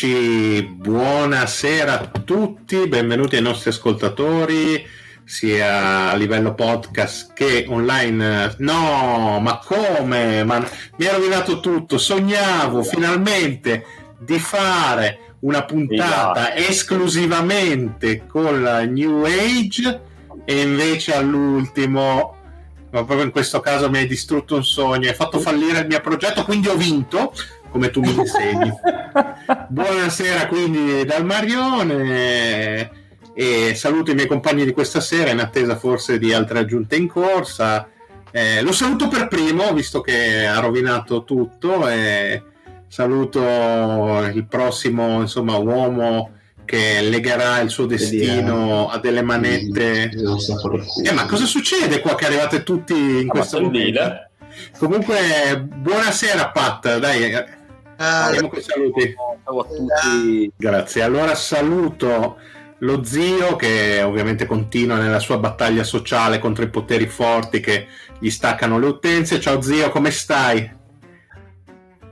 Eccoci, buonasera a tutti, benvenuti ai nostri ascoltatori, sia a livello podcast che online. No, ma come? Ma mi ha rovinato tutto. Sognavo finalmente di fare una puntata esclusivamente con la New Age e invece all'ultimo ma proprio in questo caso mi hai distrutto un sogno, hai fatto fallire il mio progetto, quindi ho vinto come tu mi insegni. Buonasera quindi dal Marione e saluto i miei compagni di questa sera in attesa forse di altre aggiunte in corsa. Eh, lo saluto per primo visto che ha rovinato tutto e saluto il prossimo insomma, uomo che legherà il suo destino a delle manette. Eh, ma cosa succede qua che arrivate tutti in questo momento? Comunque, buonasera Pat, dai, Ah, saluti. Ciao a tutti. Grazie. Allora saluto lo zio che ovviamente continua nella sua battaglia sociale contro i poteri forti che gli staccano le utenze. Ciao zio, come stai?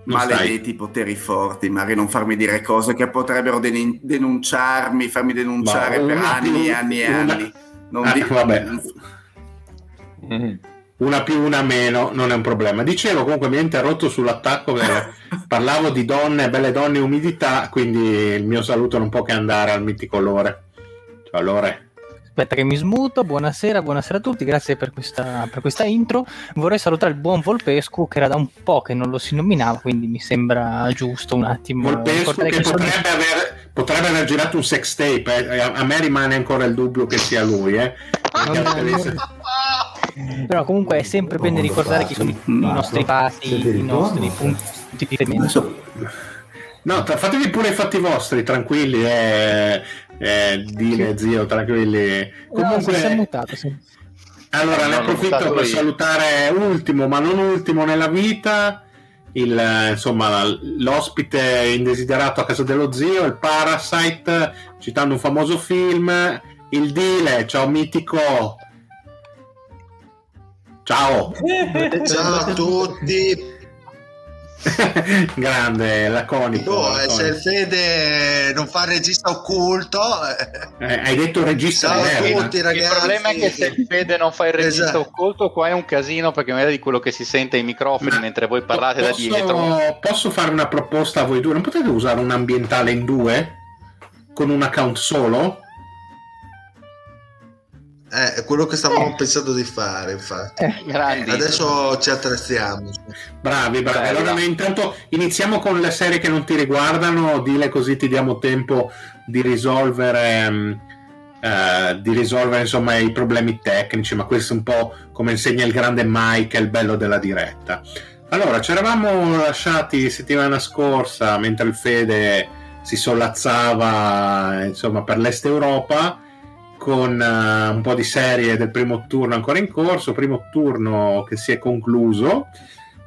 Non Maledetti stai? poteri forti, magari non farmi dire cose che potrebbero den- denunciarmi, farmi denunciare per anni e anni e anni. Non ah, di- vabbè. Mm una più una meno non è un problema dicevo comunque mi ha interrotto sull'attacco parlavo di donne belle donne e umidità quindi il mio saluto non può che andare al mitico Lore ciao Lore Aspetta che mi smuto, buonasera, buonasera a tutti, grazie per questa, per questa, intro. Vorrei salutare il buon Volpescu che era da un po' che non lo si nominava, quindi mi sembra giusto un attimo. Volpescu che, che potrebbe, sono... aver, potrebbe, aver, girato un sex tape, eh. a me rimane ancora il dubbio che sia lui. Eh. Però comunque è sempre bene ricordare chi sono i nostri passi, i nostri punti di riferimento. No, fatevi pure i fatti vostri, tranquilli, eh, eh, Dile, zio, tranquilli. Comunque, no, mutato, sì. Allora, ne approfitto per salutare ultimo, ma non ultimo nella vita, il, insomma, l'ospite indesiderato a casa dello zio, il Parasite, citando un famoso film, il Dile, ciao mitico, Ciao. Ciao a tutti. Grande, laconico. Oh, laconico. se il Fede non fa il regista occulto, eh, hai detto regista. Ciao a tutti, ragazzi. Il problema è che se il Fede non fa il regista esatto. occulto, qua è un casino perché magari di quello che si sente ai microfoni Ma mentre voi parlate posso, da dietro. Posso fare una proposta a voi due? Non potete usare un ambientale in due con un account solo? Eh, è quello che stavamo eh. pensando di fare, infatti. Eh, Adesso ci attrezziamo. Bravi, bravi. Allora, noi intanto iniziamo con le serie che non ti riguardano, dile così ti diamo tempo di risolvere. Um, uh, di risolvere insomma i problemi tecnici, ma questo è un po' come insegna il grande Mike, è il bello della diretta. Allora, ci eravamo lasciati settimana scorsa mentre il Fede si sollazzava insomma per l'Est Europa con uh, un po' di serie del primo turno ancora in corso, primo turno che si è concluso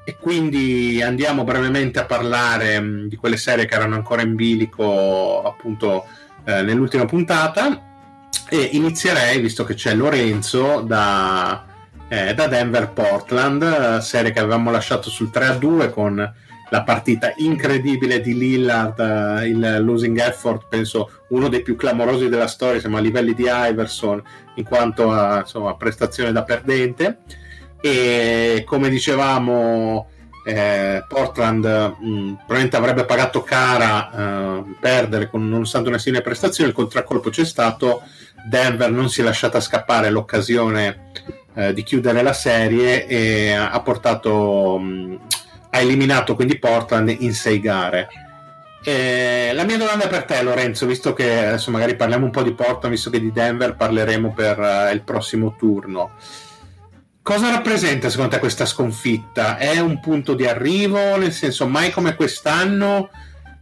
e quindi andiamo brevemente a parlare mh, mm, di quelle serie che erano ancora in bilico appunto eh, nell'ultima puntata. E inizierei, visto che c'è Lorenzo, da, eh, da Denver Portland, serie che avevamo lasciato sul 3-2 con la partita incredibile di Lillard, uh, il losing effort, penso uno dei più clamorosi della storia, siamo a livelli di Iverson in quanto a insomma, prestazione da perdente. E come dicevamo, eh, Portland mh, mm, probabilmente avrebbe pagato cara uh, perdere con, nonostante una simile prestazione. Il contraccolpo c'è stato. Denver non si è lasciata scappare l'occasione uh, di chiudere la serie e ha portato. Mh, ha eliminato quindi Portland in sei gare. Eh, la mia domanda per te, Lorenzo, visto che adesso magari parliamo un po' di Portland, visto che di Denver parleremo per uh, il prossimo turno. Cosa rappresenta secondo te questa sconfitta? È un punto di arrivo? Nel senso, mai come quest'anno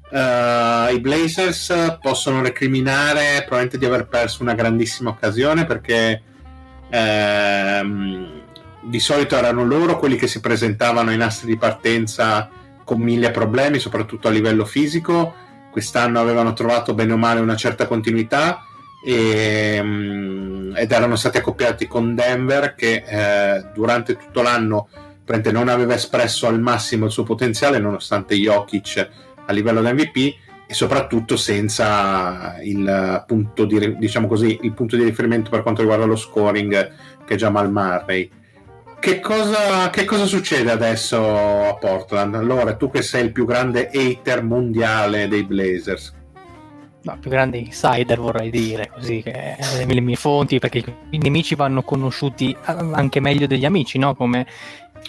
uh, i Blazers possono recriminare probabilmente di aver perso una grandissima occasione perché ehm, di solito erano loro quelli che si presentavano ai nastri di partenza con mille problemi, soprattutto a livello fisico. Quest'anno avevano trovato bene o male una certa continuità e, um, ed erano stati accoppiati con Denver che eh, durante tutto l'anno non aveva espresso al massimo il suo potenziale nonostante Jokic a livello da MVP e soprattutto senza il punto di, diciamo così, il punto di riferimento per quanto riguarda lo scoring che è Jamal Murray che cosa, che cosa, succede adesso a Portland? Allora, tu che sei il più grande hater mondiale dei Blazers. No, più grande insider vorrei dire, così che le mie fonti, perché i nemici vanno conosciuti anche meglio degli amici, no? Come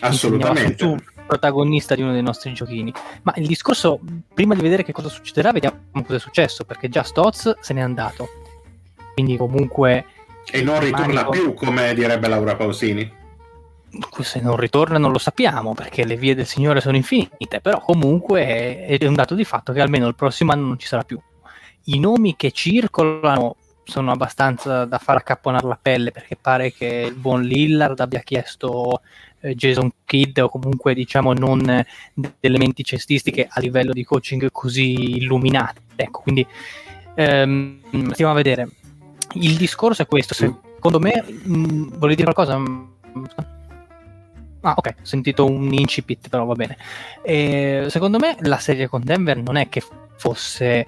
assolutamente tu protagonista di uno dei nostri giochini. Ma il discorso, prima di vedere che cosa succederà, vediamo cosa è successo, perché già Stotz se n'è andato. Quindi comunque... E non ritorna manico... più, come direbbe Laura Pausini se non ritorna non lo sappiamo perché le vie del Signore sono infinite, però comunque è, un dato di fatto che almeno il prossimo anno non ci sarà più. I nomi che circolano sono abbastanza da far accapponare la pelle perché pare che il buon Lillard abbia chiesto eh, Jason Kidd o comunque diciamo non eh, elementi cestistiche a livello di coaching così illuminati. Ecco, quindi ehm, stiamo a vedere. Il discorso è questo, secondo me, mh, volevi dire qualcosa? Ah, ok, ho sentito un incipit, però va bene. E, secondo me la serie con Denver non è che fosse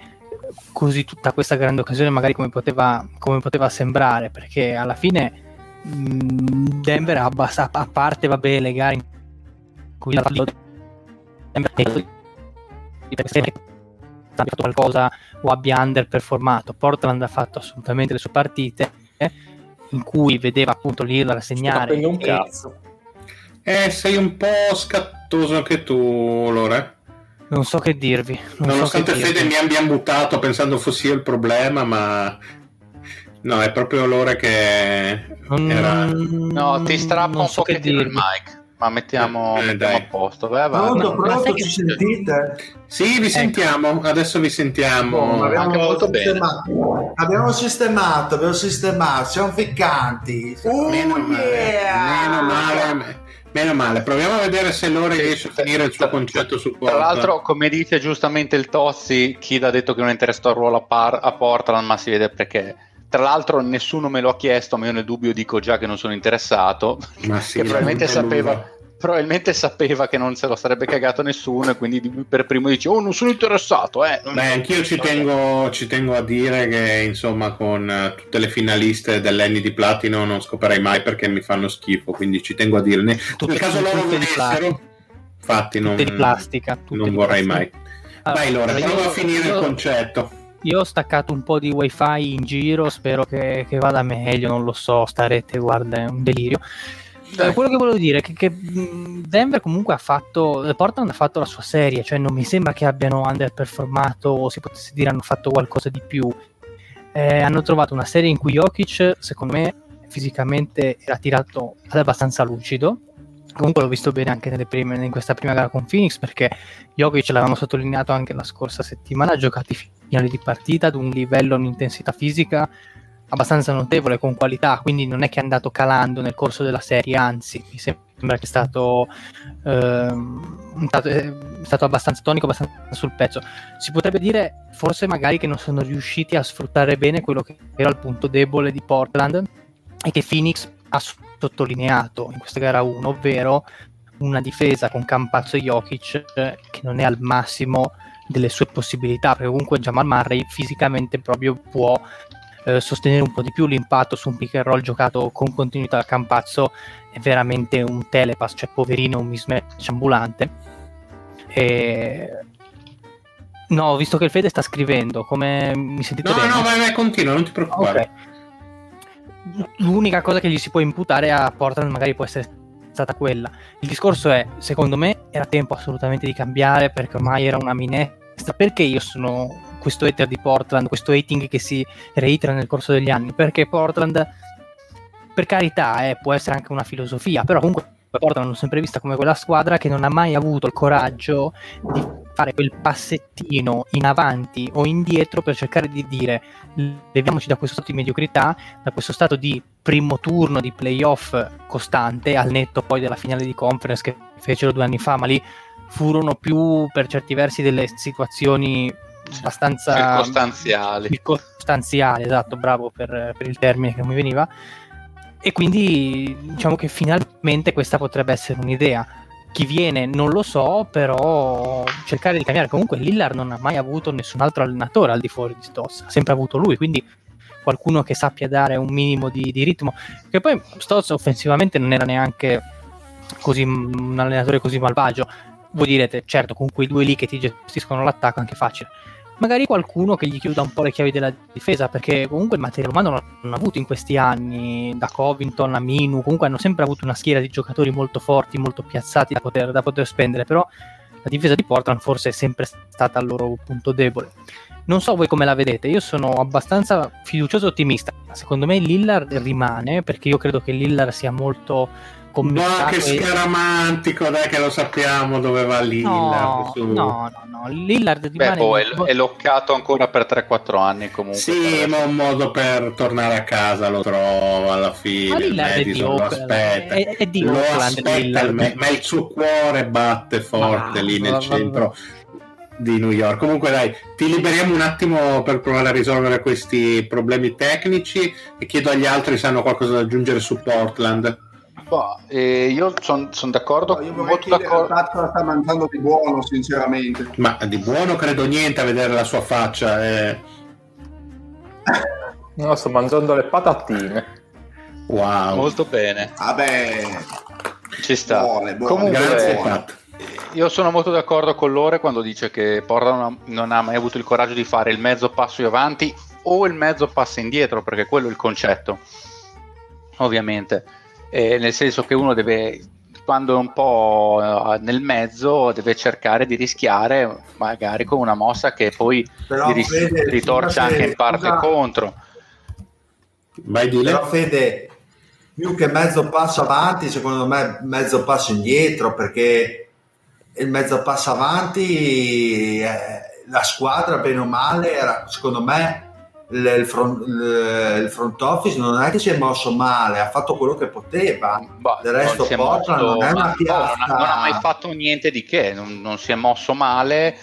così tutta questa grande occasione, magari come poteva, come poteva sembrare, perché alla fine mh, Denver ha abbassato, a parte va bene le gare in cui la Denver ha fatto qualcosa o abbia underperformato. Portland ha fatto assolutamente le sue partite eh, in cui vedeva appunto Lillard segnare. un cazzo eh, sei un po' scattoso anche tu, Lore. Non so che dirvi. Non Nonostante so Fede mi abbia buttato pensando fossi io il problema, ma no, è proprio Lore che non... era... No, ti strappo un so po' il mic. Ma mettiamo, eh, mettiamo a posto. Vai, vai. Pronto, pronto, ci sentite? Sì, vi ecco. sentiamo. Adesso vi sentiamo. Oh, abbiamo, molto sistemato. abbiamo sistemato, abbiamo sistemato. Siamo ficcanti. Uh, meno, yeah. male, meno male. Meno male, proviamo a vedere se Lore riesce a finire il suo concetto su Portland. Tra l'altro, come dice giustamente il Tozzi, Kid ha detto che non interessa il ruolo a, par- a Portland, ma si vede perché. Tra l'altro, nessuno me lo ha chiesto, ma io nel dubbio dico già che non sono interessato. Ma sì, che probabilmente sapeva, probabilmente sapeva che non se lo sarebbe cagato nessuno e quindi per primo dice oh non sono interessato eh. Beh, anch'io ci tengo, ci tengo, a dire che insomma con uh, tutte le finaliste dell'Enny di Platino non scoperei mai perché mi fanno schifo quindi ci tengo a dirne. Nel caso loro volessero infatti non, di plastica, non vorrei plastica. mai. Allora, vai Laura prova a finire io, il concetto. io ho staccato un po' di wifi in giro spero che, che vada meglio non lo so sta rete guarda è un delirio eh, quello che volevo dire è che, che, Denver comunque ha fatto Portland ha fatto la sua serie cioè non mi sembra che abbiano underperformato o si potesse dire hanno fatto qualcosa di più. Eh, hanno trovato una serie in cui Jokic secondo me fisicamente era tirato abbastanza lucido. Comunque l'ho visto bene anche prime, in questa prima gara con Phoenix perché Jokic l'avevamo sottolineato anche la scorsa settimana ha giocato i finali di partita ad un livello, un'intensità fisica abbastanza notevole con qualità, quindi non è che è andato calando nel corso della serie, anzi mi sembra che è stato, ehm, è stato abbastanza tonico, abbastanza sul pezzo. Si potrebbe dire forse magari che non sono riusciti a sfruttare bene quello che era il punto debole di Portland e che Phoenix ha sottolineato in questa gara 1, ovvero una difesa con Campazzo e Jokic eh, che non è al massimo delle sue possibilità, perché comunque Jamal Murray fisicamente proprio può eh, sostenere un po' di più l'impatto su un pick and roll giocato con continuità a Campazzo è veramente un telepass, cioè poverino, un mismatch ambulante. E... No, visto che il Fede sta scrivendo, come mi sentite no, bene? No, no, vai, vai, continua, non ti preoccupare. Okay. L'unica cosa che gli si può imputare a Portland magari può essere stata quella. Il discorso è, secondo me, era tempo assolutamente di cambiare perché ormai era una minestra. Perché io sono questo hater di Portland, questo hating che si reitera nel corso degli anni? Perché Portland, per carità, eh, può essere anche una filosofia, però comunque Portland l'ho sempre vista come quella squadra che non ha mai avuto il coraggio di fare quel passettino in avanti o indietro per cercare di dire leviamoci da questo stato di mediocrità, da questo stato di primo turno di playoff costante, al netto poi della finale di conference che fecero due anni fa, ma lì furono più per certi versi delle situazioni abbastanza circostanziali. circostanziali, esatto, bravo per, per il termine che non mi veniva. E quindi diciamo che finalmente questa potrebbe essere un'idea chi viene non lo so, però cercare di cambiare. Comunque Lillard non ha mai avuto nessun altro allenatore al di fuori di Stoss, ha sempre avuto lui, quindi qualcuno che sappia dare un minimo di, di ritmo. Che poi Stoss offensivamente non era neanche così, un allenatore così malvagio. Voi direte, certo, con quei due lì che ti gestiscono l'attacco è anche facile magari qualcuno che gli chiuda un po' le chiavi della difesa, perché comunque il materiale umano non l'hanno avuto in questi anni, da Covington a Minu, comunque hanno sempre avuto una schiera di giocatori molto forti, molto piazzati da poter, da poter spendere, però la difesa di Portland forse è sempre stata il loro punto debole. Non so voi come la vedete, io sono abbastanza fiducioso e ottimista. Secondo me Lillard rimane, perché io credo che Lillard sia molto ma che scaramantico, dai che lo sappiamo dove va Lillard. No, no, no, no, Lillard Beh, boh, è, è, loccato ancora per 3-4 anni comunque. Sì, ma un modo per tornare a casa lo trovo alla fine. Ma Lillard è di, lo aspetta. È, è di lo aspetta, il, ma il suo cuore batte forte ma, lì nel ma, centro. di New York. Comunque, dai, ti liberiamo un attimo per provare a risolvere questi problemi tecnici e chiedo agli altri se hanno qualcosa da aggiungere su Portland. Boh, eh, io sono son d'accordo. No, io molto d'accordo. La sta mangiando di buono, sinceramente. Ma di buono credo niente a vedere la sua faccia. Eh. No, sto mangiando le patatine. Wow. Molto bene. Vabbè. Ci sta. Buone, buone. Comunque, Grazie, Pat. Io sono molto d'accordo con Lore quando dice che Porra non ha, non ha mai avuto il coraggio di fare il mezzo passo in avanti o il mezzo passo indietro, perché quello è il concetto. Ovviamente eh, nel senso che uno deve quando è un po' eh, nel mezzo deve cercare di rischiare magari con una mossa che poi Però, ris- Fede, ritorcia anche in parte scusa, contro. Vai di Però Fede più che mezzo passo avanti secondo me mezzo passo indietro perché il mezzo passo avanti eh, la squadra bene o male era secondo me il front, il front, office non è che si è mosso male, ha fatto quello che poteva. Bah, Del resto Portland non è una piazza... Non ha, non ha, mai fatto niente di che, non, non, si è mosso male.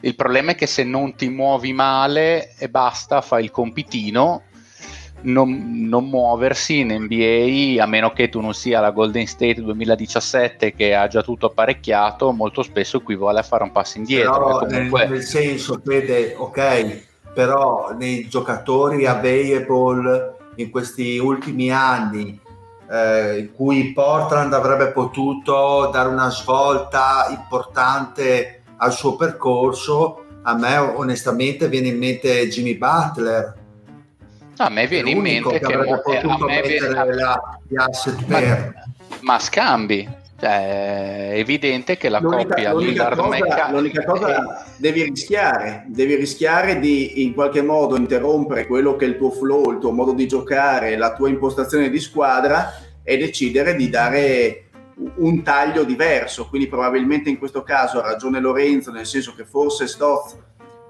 Il problema è che se non ti muovi male e basta, fai il compitino, non, non, muoversi in NBA, a meno che tu non sia la Golden State 2017 che ha già tutto apparecchiato, molto spesso equivale a fare un passo indietro. Però, comunque... nel, nel senso, vede, ok, però nei giocatori available in questi ultimi anni eh, in cui Portland avrebbe potuto dare una svolta importante al suo percorso, a me onestamente viene in mente Jimmy Butler. A me viene in mente che, che avrebbe potuto me viene... la, gli asset per. Ma scambi, cioè, è evidente che la l'unica, coppia l'unica cosa, l'unica cosa è... devi rischiare devi rischiare di in qualche modo interrompere quello che è il tuo flow il tuo modo di giocare la tua impostazione di squadra e decidere di dare un taglio diverso. Quindi probabilmente in questo caso ha ragione Lorenzo nel senso che forse Stoff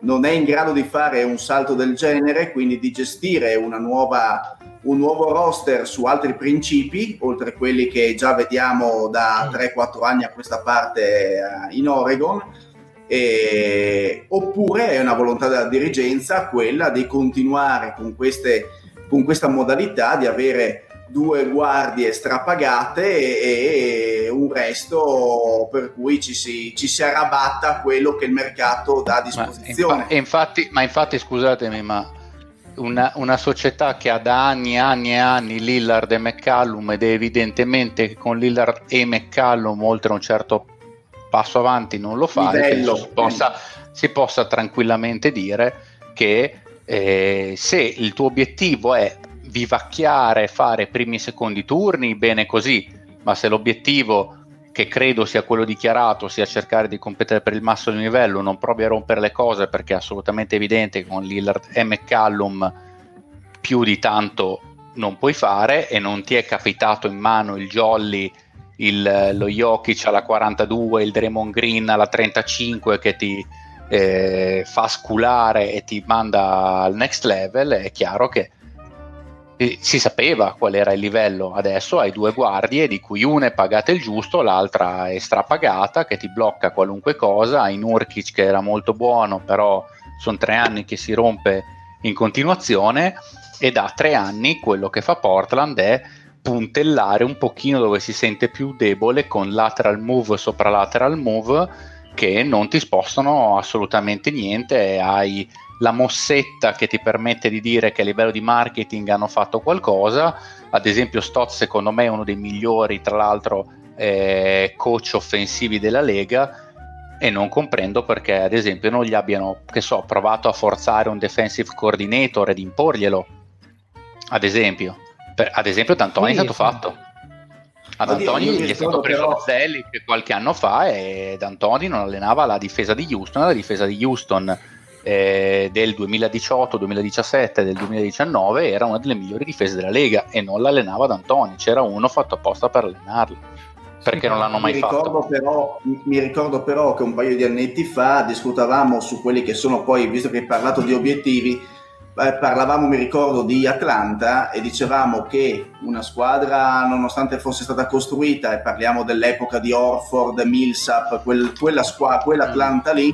non è in grado di fare un salto del genere quindi di gestire una nuova un nuovo roster su altri principi, oltre a quelli che già vediamo da 3-4 anni a questa parte eh, in Oregon, e, oppure è una volontà della dirigenza quella di continuare con, queste, con questa modalità di avere due guardie strapagate e, e, un resto per cui ci si, ci si arrabatta quello che il mercato dà a disposizione. Ma, infatti, ma infatti scusatemi, ma una, una, società che ha da anni e anni e anni Lillard e McCallum ed è evidentemente che con Lillard e McCallum oltre un certo passo avanti non lo fa Livello. Si possa, si possa tranquillamente dire che eh, se il tuo obiettivo è vivacchiare, fare primi e secondi turni, bene così, ma se l'obiettivo che credo sia quello dichiarato, sia cercare di competere per il massimo livello, non provi a rompere le cose perché è assolutamente evidente che con Lillard e McCallum più di tanto non puoi fare e non ti è capitato in mano il Jolly, il, lo Jokic alla 42, il Draymond Green alla 35 che ti eh, fa sculare e ti manda al next level, è chiaro che si sapeva qual era il livello. Adesso hai due guardie, di cui una è pagata il giusto, l'altra è strapagata, che ti blocca qualunque cosa. Hai Nurkic che era molto buono, però sono tre anni che si rompe in continuazione. E da tre anni quello che fa Portland è puntellare un pochino dove si sente più debole con lateral move sopra lateral move che non ti spostano assolutamente niente. Hai la mossetta che ti permette di dire che a livello di marketing hanno fatto qualcosa. Ad esempio, Stott, secondo me, è uno dei migliori, tra l'altro, eh, coach offensivi della Lega. E non comprendo perché, ad esempio, non gli abbiano, che so, provato a forzare un defensive coordinator ed imporglielo. Ad esempio, per, ad esempio, D'Antoni è stato fatto. Ad Antoni gli è stato preso però... Zelli qualche anno fa e D'Antoni non allenava la difesa di Houston, la difesa di Houston eh, del 2018, 2017 e del 2019 era una delle migliori difese della Lega e non l'allenava D'Antoni, c'era uno fatto apposta per allenarlo perché sì, non l'hanno mai mi fatto. Però, mi ricordo però che un paio di annetti fa discutavamo su quelli che sono poi, visto che hai parlato di obiettivi, eh, parlavamo, mi ricordo, di Atlanta e dicevamo che una squadra, nonostante fosse stata costruita, e parliamo dell'epoca di Orford, Millsap, quel, quella squadra, quell'Atlanta lì,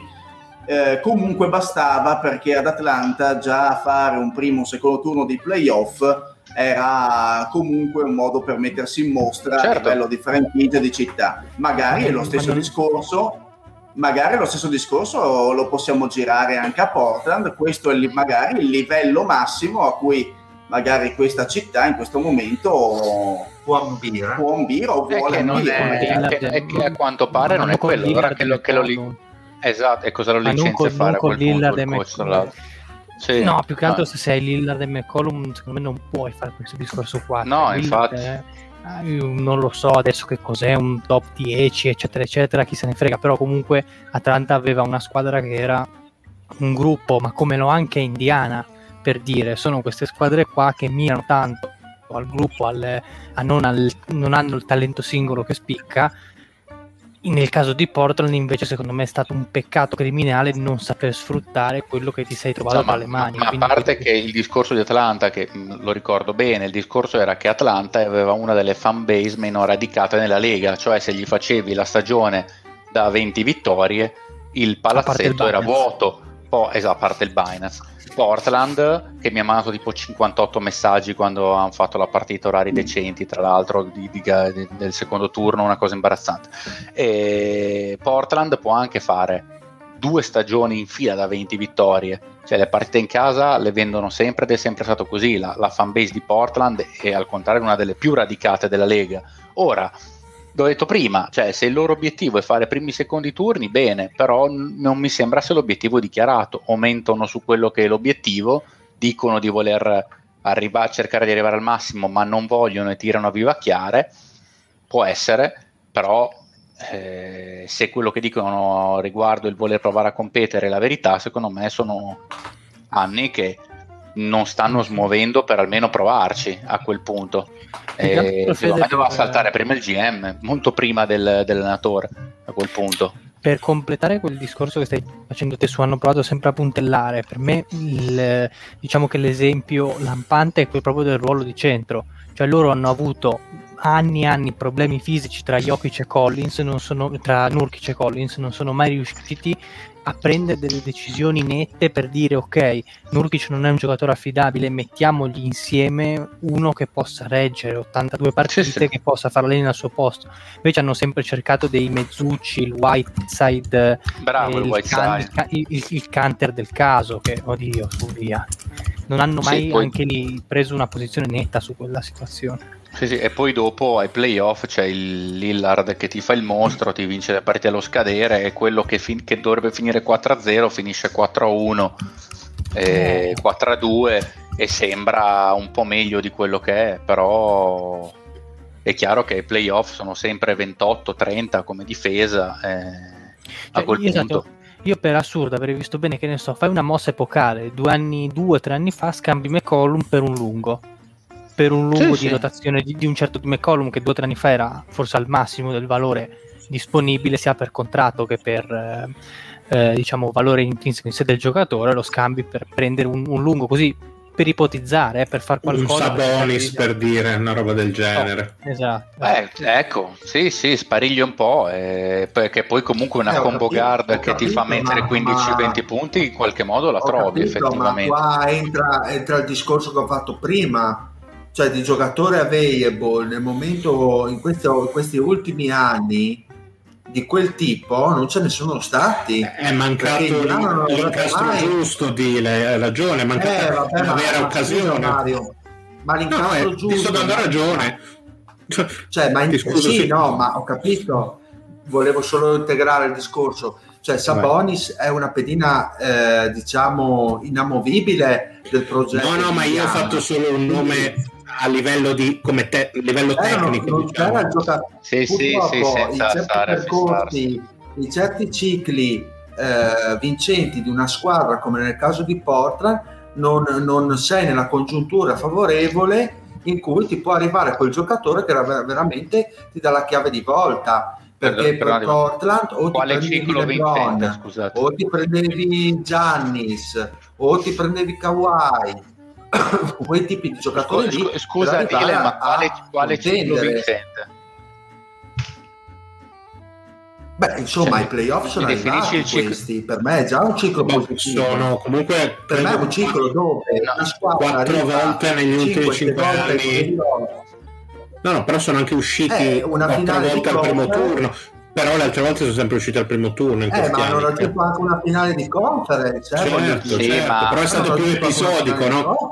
eh, comunque bastava perché ad Atlanta già fare un primo o secondo turno di playoff era comunque un modo per mettersi in mostra certo. a livello di franchigia di città. Magari è lo stesso discorso, magari lo stesso discorso lo possiamo girare anche a Portland, questo è magari il livello massimo a cui magari questa città in questo momento può ambire, può ambire o vuole ambire. È, è, è, che a quanto pare non, non è quello, ora che lo, che lo li Esatto, e cosa lo licenzia fare non con Lillard e McCollum. Sì. No, più che altro ah. se sei Lillard e McCollum, secondo me non puoi fare questo discorso qua. No, cioè, infatti. È, non lo so adesso che cos'è un top 10, eccetera, eccetera, chi se ne frega, però comunque Atlanta aveva una squadra che era un gruppo, ma come lo anche Indiana, per dire, sono queste squadre qua che mirano tanto al gruppo, al, a non, al, non hanno il talento singolo che spicca nel caso di Portland invece secondo me è stato un peccato criminale non saper sfruttare quello che ti sei trovato no, tra le mani. Ma, ma a parte che il discorso di Atlanta, che lo ricordo bene, il discorso era che Atlanta aveva una delle fan base meno radicate nella Lega, cioè se gli facevi la stagione da 20 vittorie il palazzetto era vuoto, poi, esatto, a parte il Binance. Portland che mi ha mandato tipo 58 messaggi quando hanno fatto la partita orari decenti tra l'altro di, di, di, del secondo turno una cosa imbarazzante. E Portland può anche fare due stagioni in fila da 20 vittorie. Cioè le partite in casa le vendono sempre ed è sempre stato così. La, la fanbase di Portland è al contrario una delle più radicate della Lega. Ora l'ho detto prima, cioè se il loro obiettivo è fare primi secondi turni, bene, però n- non mi sembra se l'obiettivo è dichiarato, aumentano su quello che è l'obiettivo, dicono di voler arrivare, cercare di arrivare al massimo, ma non vogliono e tirano a vivacchiare, può essere, però eh, se quello che dicono riguardo il voler provare a competere è la verità, secondo me sono anni che non stanno smuovendo per almeno provarci a quel punto. Eh, secondo me doveva saltare prima il GM, molto prima del, dell'allenatore a quel punto. Per completare quel discorso che stai facendo te su hanno provato sempre a puntellare, per me il, diciamo che l'esempio lampante è quello proprio del ruolo di centro, cioè loro hanno avuto anni e anni problemi fisici tra Jokic e Collins, non sono, tra Nurkic e Collins, non sono mai riusciti a prendere delle decisioni nette per dire ok, Nurkic non è un giocatore affidabile, mettiamogli insieme uno che possa reggere 82 partite, sì, sì. che possa far lei al suo posto. Invece hanno sempre cercato dei mezzucci, il Whiteside, Bravo, il, il, can- il, il, il canter del caso, che oddio, su via. Non hanno mai sì, poi... anche lì preso una posizione netta su quella situazione. Sì, sì, e poi dopo ai playoff c'è il Lillard che ti fa il mostro, ti vince le partite allo scadere e quello che, fin- che dovrebbe finire 4-0 finisce 4-1, e 4-2 eh. e sembra un po' meglio di quello che è, però è chiaro che i playoff sono sempre 28-30 come difesa. Eh, a quel punto... Esatto. Io per assurdo avrei visto bene che ne so, fai una mossa epocale, due anni, due tre anni fa scambi McCollum per un lungo per un lungo sì, di sì. rotazione di, di, un certo McCollum che due o tre anni fa era forse al massimo del valore disponibile sia per contratto che per eh, eh, diciamo valore intrinseco in sé del giocatore lo scambi per prendere un, un lungo così per ipotizzare, eh, per far qualcosa. Un Sabonis per, per, dire una roba del genere. Oh, esatto. Eh, ecco, sì, sì, sparigli un po', eh, perché poi comunque una eh, combo capito, guard che capito, ti fa mettere 15-20 punti in qualche modo la trovi capito, effettivamente. Ma qua entra, entra il discorso che ho fatto prima cioè di giocatore available nel momento in, questo, in questi ultimi anni di quel tipo non ce ne sono stati. È mancato l'incastro giusto di hai ragione è mancata eh, vabbè, una vera occasione. Mario. ma l'incastro no, giusto ti sto dando ragione. Cioè ma in... sì no ma ho capito. Volevo solo integrare il discorso. Cioè Sabonis Vai. è una pedina eh, diciamo inamovibile del progetto no no ma io ho fatto solo un nome a livello, di, come te, livello eh, tecnico. Non, non diciamo. c'era giocare. Sì, sì, sì, senza certi percorsi, in certi cicli eh, vincenti di una squadra, come nel caso di Portland, non, non, sei nella congiuntura favorevole in cui ti può arrivare quel giocatore che veramente ti dà la chiave di volta perché per, per Portland o ti prendevi LeBron, o ti prendevi Giannis o ti prendevi Kawhi quei tipi di giocatori scusa, lì scusa Dile, ma quale, quale ciclo vincente? Beh, insomma, cioè, i playoff sono arrivati questi, per me è già un ciclo positivo. Sono comunque per me è un ciclo dove una squadra quattro volte negli ultimi cinque anni. No, no, però sono anche usciti eh, una finale volte al primo turno. Però le altre volte sono sempre usciti al primo turno. In eh, ma hanno raggiunto anche una finale di conference. Eh, certo, sì, certo. Ma... però è stato più episodico, no?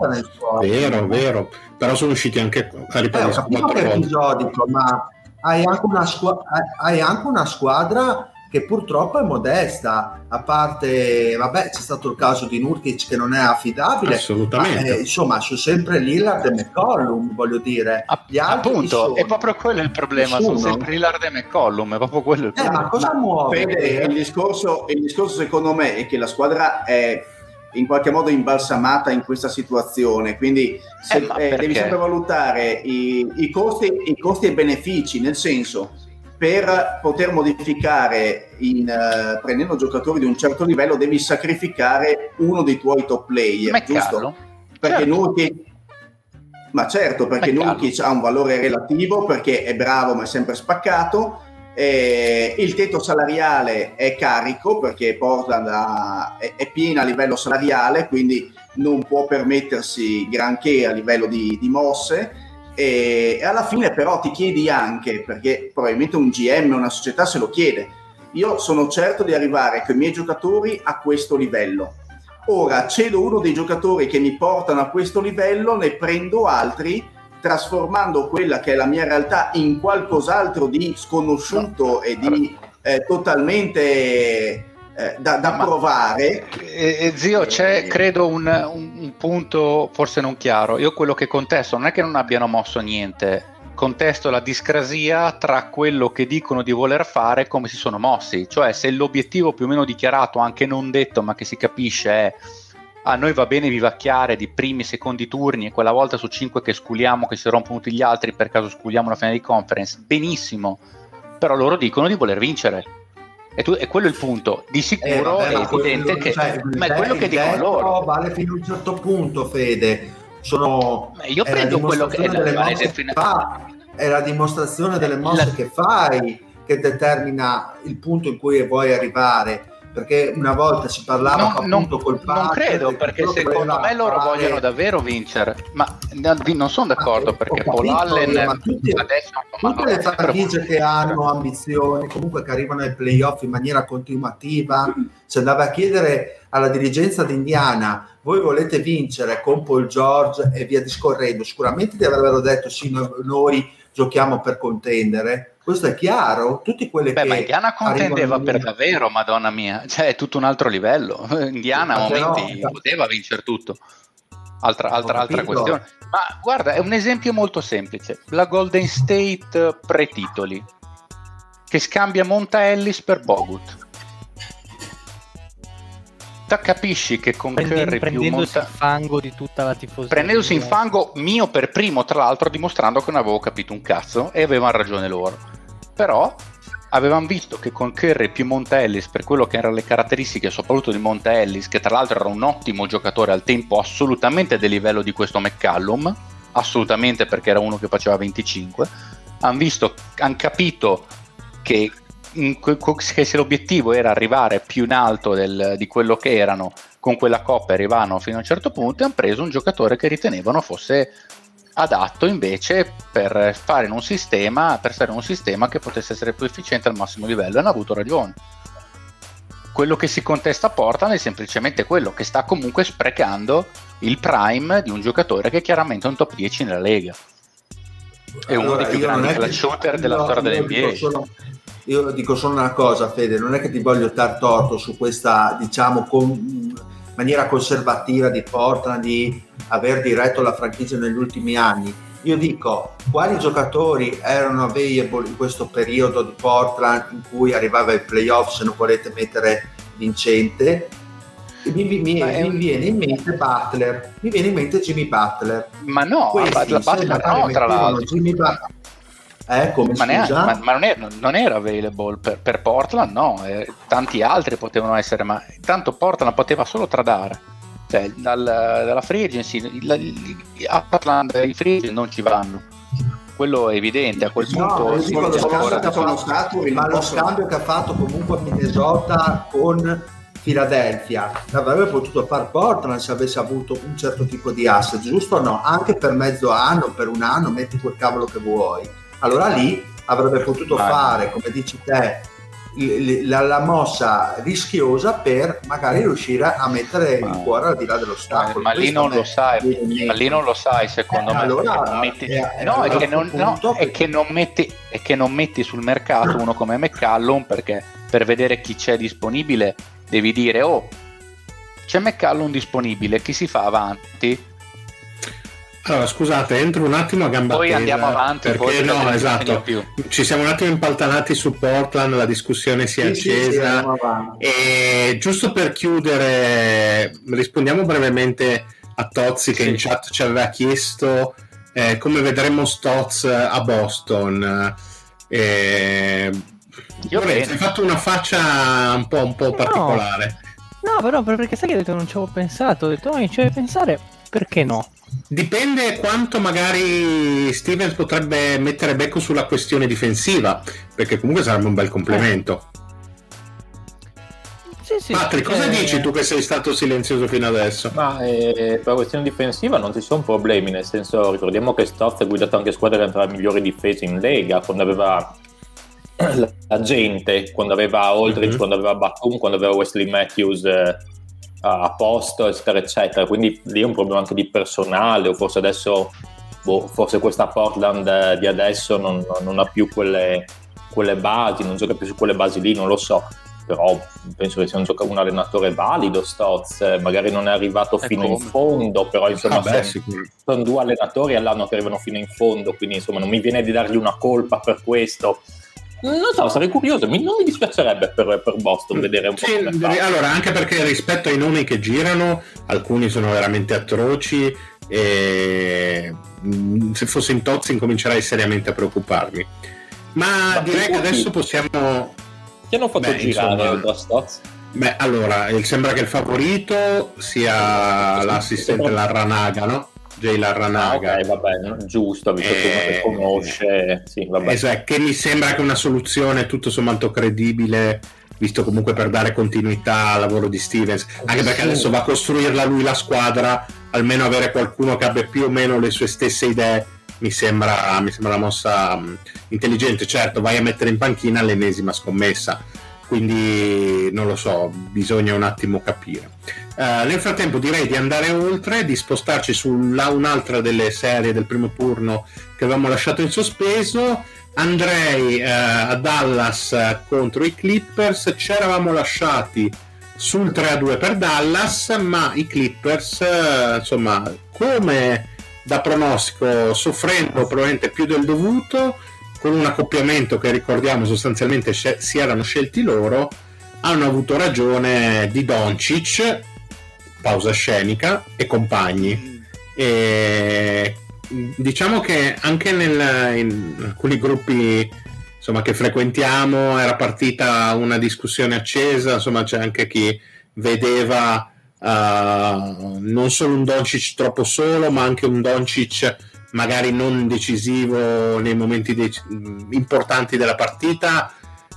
Vero, vero. Però sono usciti anche, ripeto, eh, quattro volte. episodico, ma hai anche una, squ- hai anche una squadra che purtroppo è modesta, a parte, vabbè, c'è stato il caso di Nurkic che non è affidabile, assolutamente. Ma, eh, insomma, sono sempre Lillard e McCollum, voglio dire. Gli Appunto, è proprio quello il problema, Nessuno. sono sempre Lillard e McCollum, è proprio quello il problema. Eh, ma cosa muove? il, discorso, il discorso secondo me è che la squadra è in qualche modo imbalsamata in questa situazione. Quindi se, eh, eh, devi sempre valutare i, i, costi, i, costi, e benefici, nel senso per poter modificare in, uh, prendendo giocatori di un certo livello devi sacrificare uno dei tuoi top player, McCallo. giusto? Perché certo. Nurkic ma certo, perché Nurkic ha un valore relativo, perché è bravo ma è sempre spaccato. Eh, il tetto salariale è carico perché Portland ha, è, è, piena a livello salariale, quindi non può permettersi granché a livello di, di mosse e, alla fine però ti chiedi anche, perché probabilmente un GM, una società se lo chiede, io sono certo di arrivare con i miei giocatori a questo livello. Ora cedo uno dei giocatori che mi portano a questo livello, ne prendo altri, trasformando quella che è la mia realtà in qualcos'altro di sconosciuto e di eh, totalmente eh, da, da Ma, provare. Eh, eh, zio, c'è credo un, un, un, punto forse non chiaro. Io quello che contesto non è che non abbiano mosso niente, contesto la discrasia tra quello che dicono di voler fare e come si sono mossi. Cioè, se l'obiettivo più o meno dichiarato, anche non detto, ma che si capisce, è a noi va bene vivacchiare di primi, secondi turni e quella volta su cinque che sculiamo, che si rompono tutti gli altri per caso sculiamo la finale di conference, benissimo. Però loro dicono di voler vincere e, tu, e quello è il punto. Di sicuro eh, vabbè, è evidente che. Cioè, ma è quello che dicono loro. Vale fino a un certo punto, Fede. Sono. Io prendo quello che è la, vale defin- è la dimostrazione delle mosse la... che fai che determina il punto in cui vuoi arrivare perché una volta si parlava no, appunto non, col Non credo, perché secondo me loro fare... vogliono davvero vincere, ma non sono d'accordo perché Paul Allen tutti, adesso tutte le franchigie che hanno ambizioni, comunque che arrivano ai playoff in maniera continuativa, se andava a chiedere alla dirigenza d'Indiana voi volete vincere con Paul George e via discorrendo, sicuramente ti avrebbero detto sì, noi giochiamo per contendere, questo è chiaro. Tutti quelli Beh, che ma Indiana contendeva per davvero, madonna mia, cioè è tutto un altro livello. Indiana a momenti no, poteva vincere tutto. Altra, altra, altra questione. Ma guarda, è un esempio molto semplice. La Golden State pre-titoli, che scambia Monta Ellis per Bogut capisci che con Prendendo, Curry prendendosi più monta... il fango di tutta la tifoseria. Prendendosi in fango mio per primo tra l'altro dimostrando che non avevo capito un cazzo e avevano ragione loro. Però avevamo visto che con Curry più Monta Ellis per quello che erano le caratteristiche soprattutto di Monta Ellis che tra l'altro era un ottimo giocatore al tempo assolutamente del livello di questo McCallum assolutamente perché era uno che faceva 25 hanno visto hanno capito che che se l'obiettivo era arrivare più in alto del, di quello che erano con quella coppa arrivavano fino a un certo punto e hanno preso un giocatore che ritenevano fosse adatto invece per fare in un sistema per stare in un sistema che potesse essere più efficiente al massimo livello. E hanno avuto ragione. Quello che si contesta a Portland è semplicemente quello che sta comunque sprecando il prime di un giocatore che è chiaramente un top 10 nella Lega. È allora, uno dei più grandi clutch shooter della no, storia dell'NBA solo, io dico solo una cosa, Fede, non è che ti voglio dar torto su questa, diciamo, con, maniera conservativa di Portland di aver diretto la franchigia negli ultimi anni. Io dico, quali giocatori erano available in questo periodo di Portland in cui arrivava il playoff, se non volete mettere vincente? Mi, mi, mi, mi, viene in mente Butler, mi viene in mente Jimmy Butler. Ma no, Questi, Butler no, tra l'altro. Jimmy Butler, eh, come ma, neanche, ma, ma non, era, non, era, available per, per Portland, no, eh, tanti altri potevano essere, ma tanto Portland poteva solo tradare. Cioè, dal, dalla free agency, la, a Portland i free agent non ci vanno. Quello è evidente, a quel punto no, dico, lo scambio che fatto, ma lo scambio che ha fatto comunque Minnesota con Philadelphia l'avrebbe potuto fare Portland se avesse avuto un certo tipo di asset, giusto o no? Anche per mezzo anno, per un anno, metti quel cavolo che vuoi allora lì avrebbe potuto ah, fare, come dici te, la, la, mossa rischiosa per magari riuscire a mettere ma, il cuore al di là dell'ostacolo. Ma, ma lì non lo sai, ma lì non lo sai secondo eh, me. Allora, metti, eh, no, è che non, no, è, che non metti, è che non metti sul mercato uno come McCallum perché per vedere chi c'è disponibile devi dire oh c'è McCallum disponibile, chi si fa avanti? Allora, scusate, entro un attimo a gamba Poi andiamo avanti, perché no, esatto. Ci siamo un attimo impaltanati su Portland, la discussione si è sì, accesa. Sì, sì, e giusto per chiudere, rispondiamo brevemente a Tozzi che in chat ci aveva chiesto eh, come vedremo Stoz a Boston. Eh, Io hai fatto una faccia un po', un po particolare. No. no, però perché sai che ho detto non ci avevo pensato, ho detto no, ci avevo pensare, perché no? Dipende quanto magari Stevens potrebbe mettere becco sulla questione difensiva, perché comunque sarebbe un bel complemento. Sì, sì, Patrick, cosa eh... dici tu che sei stato silenzioso fino adesso? Ma eh, per la questione difensiva non ci sono problemi, nel senso ricordiamo che Stotz ha guidato anche squadre tra le migliori difese in Lega, quando aveva la gente, quando aveva Aldridge, mm-hmm. quando aveva Batum, quando aveva Wesley Matthews eh, a posto, eccetera, eccetera. Quindi lì è un problema anche di personale, o forse adesso, boh, forse questa Portland eh, di adesso non, non ha più quelle, quelle, basi, non gioca più su quelle basi lì, non lo so. Però penso che sia un, gioca- un allenatore valido, Stotz, eh, magari non è arrivato è fino come. in fondo, però insomma ah, beh, sono, sono due allenatori all'anno che arrivano fino in fondo, quindi insomma non mi viene di dargli una colpa per questo non so, sarei curioso, mi, non mi dispiacerebbe per, per Boston mm. vedere un po'. Sì, allora, anche perché rispetto ai nomi che girano, alcuni sono veramente atroci e mm, se fossi in Tozzi incomincerei seriamente a preoccuparmi. Ma, Ma direi che adesso possiamo... Ti hanno fatto Beh, girare da Stotz? Beh, allora, sembra che il favorito sia l'assistente Larranaga, no? Jay Larranaga. Ah, ok, vabbè, giusto, visto che eh, conosce, sì. Esatto, che mi sembra che una soluzione tutto sommato credibile visto comunque per dare continuità al lavoro di Stevens, anche perché adesso va a costruirla lui la squadra, almeno avere qualcuno che abbia più o meno le sue stesse idee mi sembra, mi sembra una mossa intelligente. Certo, vai a mettere in panchina l'ennesima scommessa, quindi non lo so, bisogna un attimo capire. Uh, nel frattempo direi di andare oltre, di spostarci su un'altra delle serie del primo turno che avevamo lasciato in sospeso andrei eh, a Dallas eh, contro i Clippers ci eravamo lasciati sul 3-2 per Dallas ma i Clippers eh, insomma come da pronostico soffrendo probabilmente più del dovuto con un accoppiamento che ricordiamo sostanzialmente si erano scelti loro hanno avuto ragione di Doncic pausa scenica e compagni. E diciamo che anche nel, in alcuni gruppi insomma, che frequentiamo era partita una discussione accesa, insomma c'è anche chi vedeva uh, non solo un Doncic troppo solo, ma anche un Doncic magari non decisivo nei momenti de- importanti della partita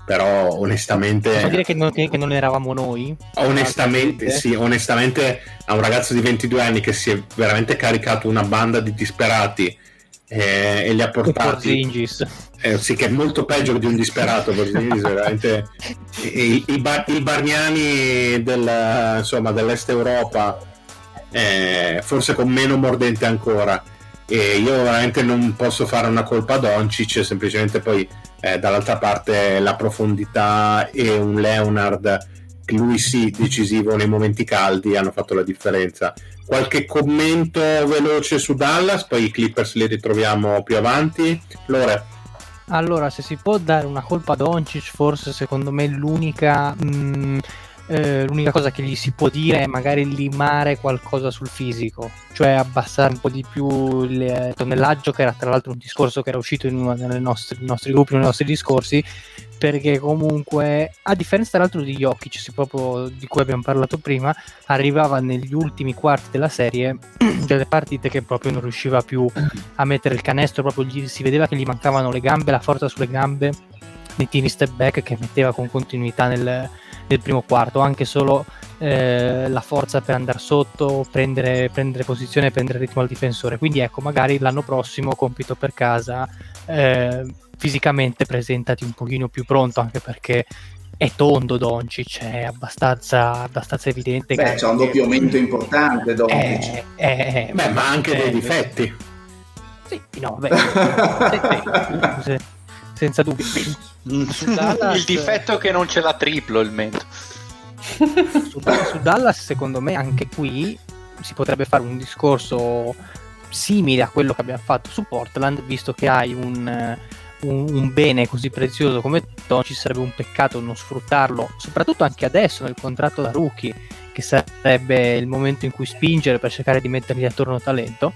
però onestamente Posso dire che non, che non eravamo noi? Onestamente sì onestamente a un ragazzo di 22 anni che si è veramente caricato una banda di disperati eh, e li ha portati eh, sì che è molto peggio di un disperato veramente. I, i, bar, i, Barniani del, insomma, dell'est Europa eh, forse con meno mordente ancora e io veramente non posso fare una colpa a Doncic semplicemente poi eh, dall'altra parte la profondità e un Leonard lui sì decisivo nei momenti caldi hanno fatto la differenza. Qualche commento veloce su Dallas poi i Clippers li ritroviamo più avanti. Lore. Allora se si può dare una colpa a Doncic forse secondo me l'unica mh, mm, eh, l'unica cosa che gli si può dire è magari limare qualcosa sul fisico, cioè abbassare un po' di più il tonnellaggio, che era tra l'altro un discorso che era uscito in uno dei nostri, nostri gruppi, nei nostri discorsi, perché comunque, a differenza tra l'altro di Jokic, proprio, di cui abbiamo parlato prima, arrivava negli ultimi quarti della serie delle partite che proprio non riusciva più a mettere il canestro, proprio gli, si vedeva che gli mancavano le gambe, la forza sulle gambe nei tini step back che metteva con continuità nel, nel primo quarto, anche solo eh, la forza per andare sotto, prendere, prendere posizione, prendere ritmo al difensore. Quindi ecco, magari l'anno prossimo compito per casa, eh, fisicamente presentati un pochino più pronto, anche perché è tondo Doncic, è abbastanza, abbastanza evidente Beh, che... c'è un doppio aumento importante Doncic. Eh, eh, Beh, ma anche dei difetti. Sì, no, beh, senza dubbio. Dallas... Il difetto è che non ce l'ha triplo il mento. su, su Dallas, secondo me, anche qui si potrebbe fare un discorso simile a quello che abbiamo fatto su Portland, visto che hai un, un, un bene così prezioso come Don, ci sarebbe un peccato non sfruttarlo, soprattutto anche adesso nel contratto da rookie, che sarebbe il momento in cui spingere per cercare di mettergli attorno talento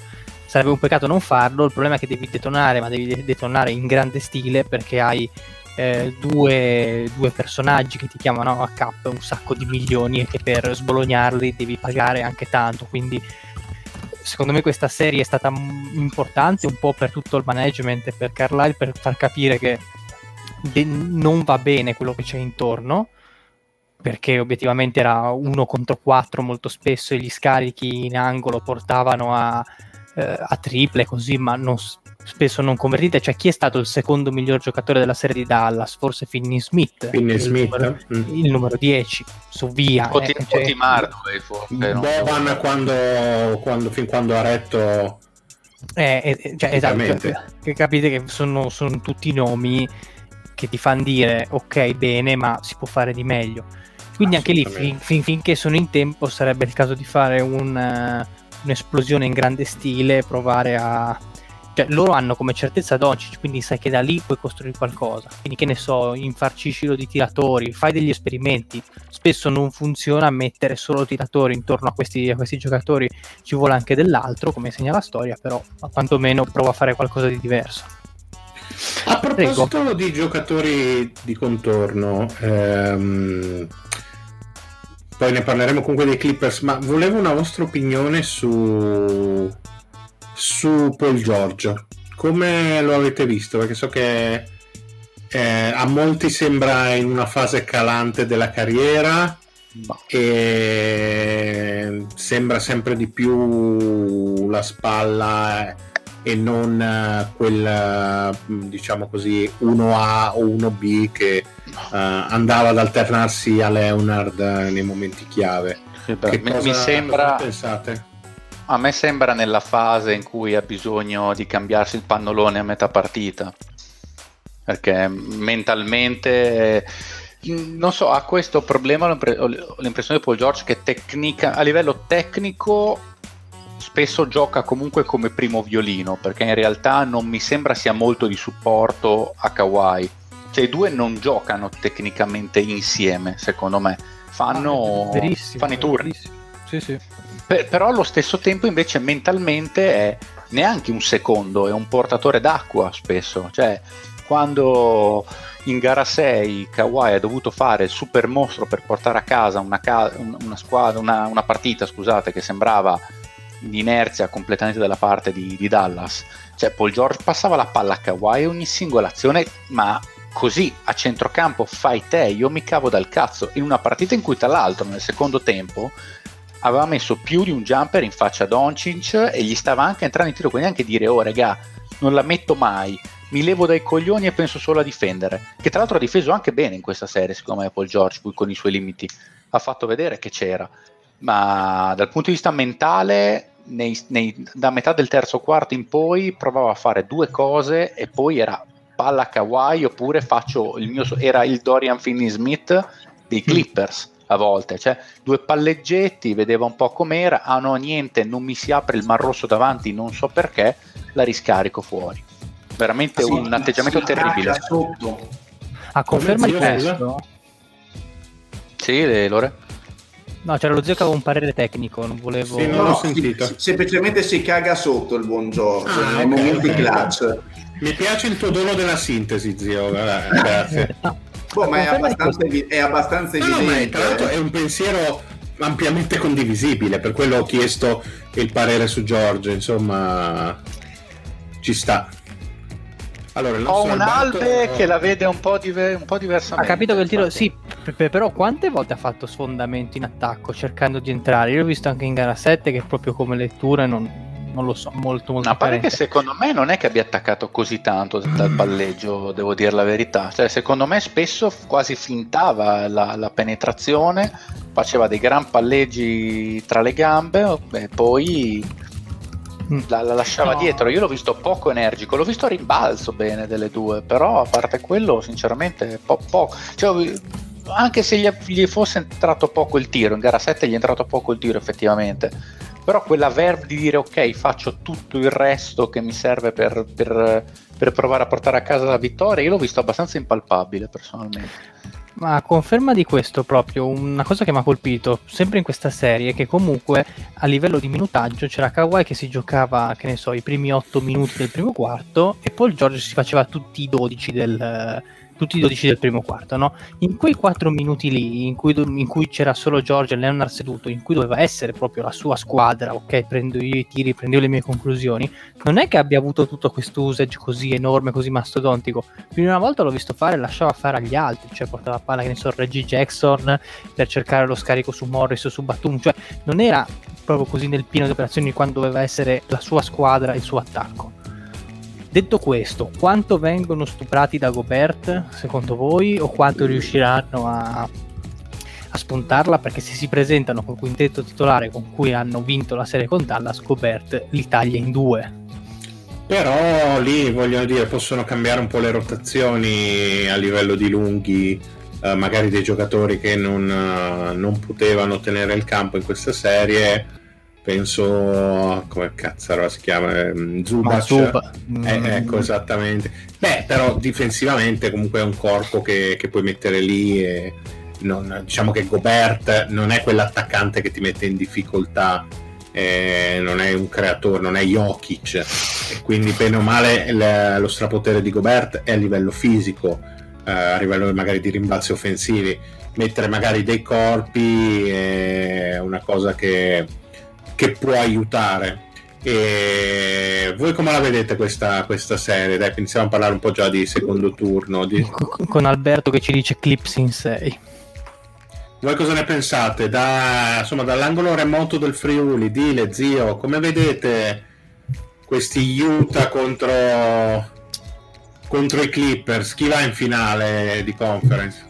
sarebbe un peccato non farlo. Il problema è che devi detonare, ma devi detonare in grande stile perché hai eh, due, due, personaggi che ti chiamano a cap un sacco di milioni e che per sbolognarli devi pagare anche tanto. Quindi, secondo me, questa serie è stata importante un po' per tutto il management e per Carlisle per far capire che de- non va bene quello che c'è intorno perché obiettivamente era uno contro quattro molto spesso e gli scarichi in angolo portavano a, eh, a triple così, ma non, spesso non convertite. Cioè, chi è stato il secondo miglior giocatore della serie di Dallas? Forse Finney Smith. Finney il, Smith. Numero, mm. il numero 10 su via. O, eh, cioè, Timardway forse. Boban no? quando, quando, fin quando ha retto. Eh, eh, cioè, esatto, cioè, che capite che sono, sono tutti nomi che ti fanno dire ok bene ma si può fare di meglio quindi anche lì fin, fin, finché sono in tempo sarebbe il caso di fare un, un'esplosione in grande stile, provare a... Cioè, loro hanno come certezza Doncic, quindi sai che da lì puoi costruire qualcosa. Quindi che ne so, infarciscilo di tiratori, fai degli esperimenti. Spesso non funziona mettere solo tiratori intorno a questi, a questi giocatori, ci vuole anche dell'altro, come segna la storia, però quantomeno prova a fare qualcosa di diverso. A proposito Prego. di giocatori di contorno, ehm, poi ne parleremo comunque dei Clippers, ma volevo una vostra opinione su su Paul Giorgio. Come lo avete visto? Perché so che eh, a molti sembra in una fase calante della carriera e sembra sempre di più la spalla e non uh, quel diciamo così 1A o 1B che uh, andava ad alternarsi a Leonard nei momenti chiave. Sì, mi, cosa, mi sembra pensate? A me sembra nella fase in cui ha bisogno di cambiarsi il pannolone a metà partita, perché mentalmente, non so, ha questo problema, ho l'impressione di Paul George che tecnica, a livello tecnico spesso gioca comunque come primo violino, perché in realtà non mi sembra sia molto di supporto a Kawhi. Cioè i due non giocano tecnicamente insieme, secondo me, fanno, ah, fanno i turni. Sì, sì. Per, però allo stesso tempo invece mentalmente è neanche un secondo, è un portatore d'acqua spesso, cioè quando in gara 6 Kawhi ha dovuto fare il super mostro per portare a casa una, ca- una, squadra, una, una partita scusate, che sembrava di inerzia completamente dalla parte di, di, Dallas, cioè Paul George passava la palla a Kawhi ogni singola azione, ma così a centrocampo fai te, io mi cavo dal cazzo, in una partita in cui tra l'altro nel secondo tempo aveva messo più di un jumper in faccia a Doncic e gli stava anche entrando in tiro, quindi anche dire oh regà, non la metto mai, mi levo dai coglioni e penso solo a difendere, che tra l'altro ha difeso anche bene in questa serie, secondo me Paul George, poi con i suoi limiti, ha fatto vedere che c'era, ma dal punto di vista mentale, nei, nei, da metà del terzo quarto in poi provava a fare due cose e poi era palla Kawhi oppure faccio il mio, era il Dorian Finney-Smith dei mm. Clippers a volte, cioè due palleggetti, vedeva un po' com'era, ah no niente, non mi si apre il mar rosso davanti, non so perché, la riscarico fuori. Veramente sì, un atteggiamento terribile. A conferma di questo? Sì, Lore? No, c'era lo zio che aveva un parere tecnico, non volevo... Sì, non sentito. Si, semplicemente si caga sotto il buon Giorgio, ah, nei okay, momenti okay. clutch. Mi piace il tuo dono della sintesi, zio, grazie. Boh, ma è abbastanza, evi- è abbastanza no, evidente. No, tra l'altro è un pensiero ampiamente condivisibile, per quello ho chiesto il parere su Giorgio, insomma, ci sta. Allora, ho un Alberto... Albe che la vede un po', diver- un po' diversamente. Ha capito che il tiro, sì, però quante volte ha fatto sfondamento in attacco cercando di entrare? Io l'ho visto anche in gara 7 che proprio come lettura non, non lo so, molto molto. A parte che secondo me non è che abbia attaccato così tanto dal palleggio, devo dire la verità. Cioè, secondo me spesso quasi fintava la, la penetrazione, faceva dei gran palleggi tra le gambe e poi mm. La, la lasciava no. dietro. Io l'ho visto poco energico, l'ho visto a rimbalzo bene delle due, però a parte quello, sinceramente, po- poco. Cioè, anche se gli, gli fosse entrato poco il tiro, in gara 7 gli è entrato poco il tiro effettivamente però quella verve di dire ok faccio tutto il resto che mi serve per, per, per provare a portare a casa la vittoria io l'ho visto abbastanza impalpabile personalmente ma a conferma di questo proprio, una cosa che mi ha colpito sempre in questa serie è che comunque a livello di minutaggio c'era Kawhi che si giocava, che ne so, i primi 8 minuti del primo quarto e poi il George si faceva tutti i 12 del, tutti i 12 del primo quarto, no? In quei 4 minuti lì, in cui, in cui, c'era solo George e Leonard seduto, in cui doveva essere proprio la sua squadra, ok, prendo io i tiri, prendo io le mie conclusioni, non è che abbia avuto tutto questo usage così enorme, così mastodontico. Più di una volta l'ho visto fare, lasciava fare agli altri, cioè portava palla, che ne so, Reggie Jackson per cercare lo scarico su Morris o su Batum, cioè non era proprio così nel pieno di operazioni quando doveva essere la sua squadra, il suo attacco. Detto questo, quanto vengono stuprati da Gobert secondo voi o quanto riusciranno a, a spuntarla? Perché se si presentano col quintetto titolare con cui hanno vinto la serie con Dallas, Gobert li taglia in due. Però lì vogliono dire possono cambiare un po' le rotazioni a livello di lunghi, eh, magari dei giocatori che non, eh, non potevano tenere il campo in questa serie penso come cazzo si chiama ehm, Zubac Zuba. eh, mm. ecco esattamente beh però difensivamente comunque è un corpo che, che puoi mettere lì e non, diciamo che Gobert non è quell'attaccante che ti mette in difficoltà eh, non è un creatore non è Jokic e quindi bene o male il, lo strapotere di Gobert è a livello fisico eh, a livello magari di rimbalzi offensivi mettere magari dei corpi è una cosa che che può aiutare. E voi come la vedete questa, questa serie? Dai, iniziamo a parlare un po' già di secondo turno. Di... Con Alberto che ci dice Clips in 6. Voi cosa ne pensate? Da, insomma, dall'angolo remoto del Friuli, dile zio, come vedete questi Utah contro, contro i Clippers? Chi va in finale di conference?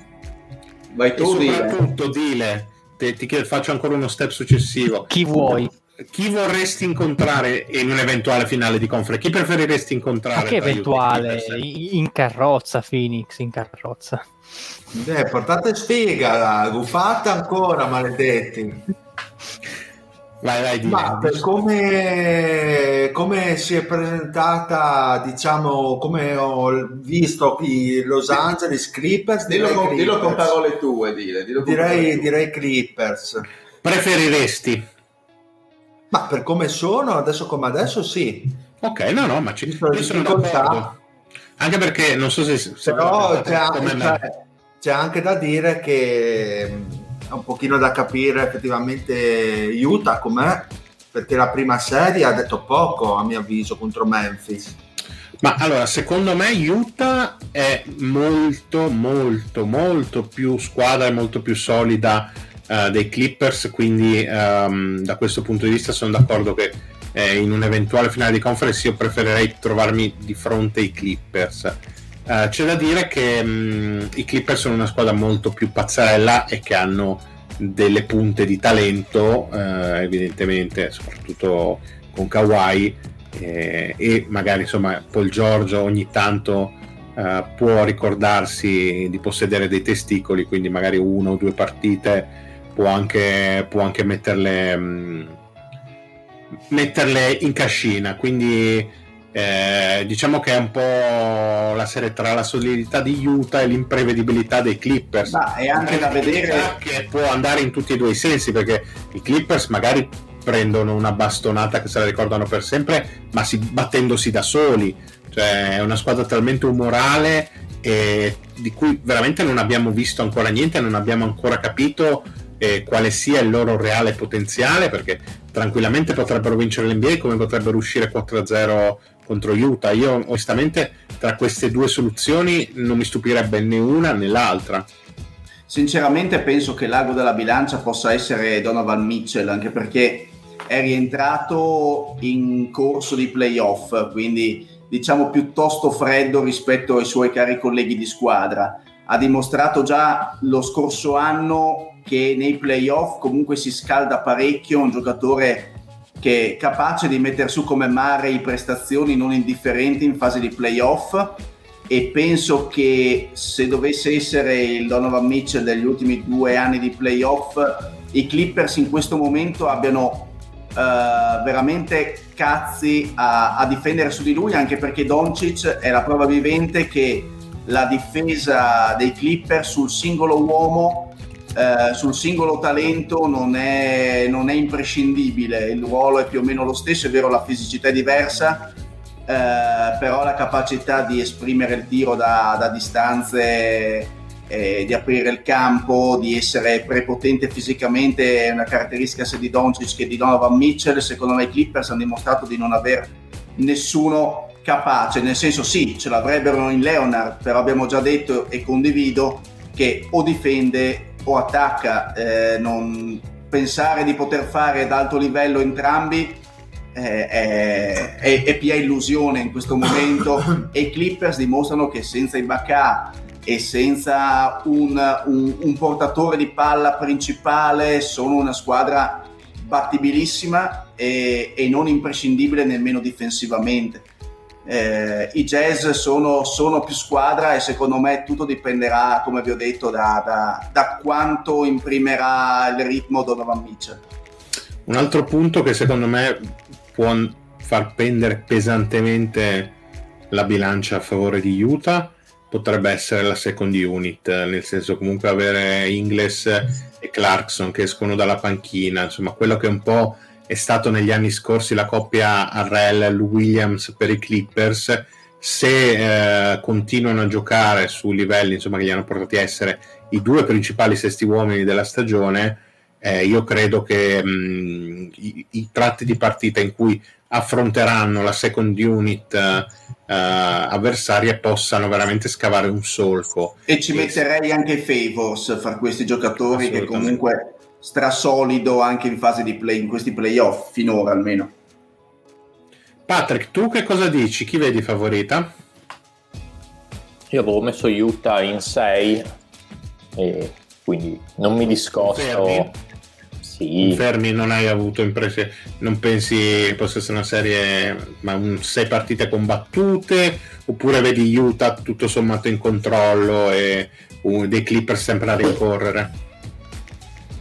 Vai tu, e soprattutto dile, dile ti, ti faccio ancora uno step successivo. Chi vuoi? Chi vorresti incontrare in un'eventuale finale di conference? Chi preferiresti incontrare? Ma che eventuale? In carrozza, Phoenix, in carrozza. Beh, portate sfiga, gufata ancora, maledetti. Vai, vai, dimmi. Ma per come, come, si è presentata, diciamo, come ho visto i Los Angeles Clippers, dillo, con, Clippers. dillo con parole tue, dire, direi, tue. direi Clippers. Preferiresti? Ma per come sono, adesso come adesso, sì. Ok, no, no, ma ci sono, d'accordo. Anche perché non so se... se Però c'è, c'è, c'è, anche da dire che è un pochino da capire effettivamente Utah com'è, perché la prima serie ha detto poco, a mio avviso, contro Memphis. Ma allora, secondo me Utah è molto, molto, molto più squadra e molto più solida uh, dei Clippers, quindi um, da questo punto di vista sono d'accordo che eh, in un'eventuale finale di conference io preferirei trovarmi di fronte ai Clippers. Uh, c'è da dire che um, i Clippers sono una squadra molto più pazzarella e che hanno delle punte di talento, uh, evidentemente, soprattutto con Kawhi eh, e magari insomma Paul Giorgio ogni tanto uh, può ricordarsi di possedere dei testicoli, quindi magari una o due partite può anche, può anche metterle, mh, mm, metterle in cascina. Quindi eh, diciamo che è un po' la serie tra la solidità di Utah e l'imprevedibilità dei Clippers. Ma è anche da vedere che può andare in tutti e due i sensi perché i Clippers magari prendono una bastonata che se la ricordano per sempre, ma si, battendosi da soli. Cioè, è una squadra talmente umorale e di cui veramente non abbiamo visto ancora niente, non abbiamo ancora capito eh, quale sia il loro reale potenziale, perché tranquillamente potrebbero vincere l'NBA come potrebbero uscire 4-0 contro Utah. Io onestamente tra queste due soluzioni non mi stupirebbe né una né l'altra. Sinceramente penso che l'ago della bilancia possa essere Donovan Mitchell, anche perché è rientrato in corso di playoff, quindi diciamo piuttosto freddo rispetto ai suoi cari colleghi di squadra. Ha dimostrato già lo scorso anno che nei playoff comunque si scalda parecchio, un giocatore che è capace di mettere su come mare i prestazioni non indifferenti in fase di playoff. E penso che se dovesse essere il Donovan Mitchell degli ultimi due anni di playoff i Clippers in questo momento abbiano Uh, veramente cazzi a, a, difendere su di lui anche perché Doncic è la prova vivente che la difesa dei Clippers sul singolo uomo eh, sul singolo talento non è, non è, imprescindibile, il ruolo è più o meno lo stesso, è vero la fisicità è diversa, eh, però la capacità di esprimere il tiro da, da distanze, eh, di aprire il campo, di essere prepotente fisicamente è una caratteristica sia di Doncic che di Donovan Mitchell, secondo me i Clippers hanno dimostrato di non aver nessuno capace, nel senso sì, ce l'avrebbero in Leonard, però abbiamo già detto e condivido che o difende o attacca, eh, non pensare di poter fare ad alto livello entrambi eh, è, è, è, pia illusione in questo momento. E i Clippers dimostrano che senza Ibaka e senza un, un, un portatore di palla principale sono una squadra battibilissima e, e non imprescindibile nemmeno difensivamente eh, i jazz sono, sono, più squadra e secondo me tutto dipenderà, come vi ho detto, da, da, da quanto imprimerà il ritmo Donovan Mitchell. Un altro punto che secondo me può far pendere pesantemente la bilancia a favore di Utah potrebbe essere la second unit, nel senso comunque avere Ingles e Clarkson che escono dalla panchina, insomma quello che un po' è stato negli anni scorsi la coppia Arrell Williams per i Clippers se eh, continuano a giocare su livelli insomma, che li hanno portati a essere i due principali sesti uomini della stagione eh, io credo che mh, mm, i, i, tratti di partita in cui affronteranno la second unit uh, avversaria possano veramente scavare un solco. E ci metterei anche Favors fra questi giocatori che comunque strasolido anche in fase di play, in questi playoff, finora almeno. Patrick, tu che cosa dici? Chi vedi favorita? Io avevo messo Utah in 6 e quindi non mi discosto. Fermi. Sì. Fermi, non hai avuto imprese, non pensi possa essere una serie, ma un, sei partite combattute oppure vedi Utah tutto sommato in controllo e uh, dei Clippers sempre a rincorrere?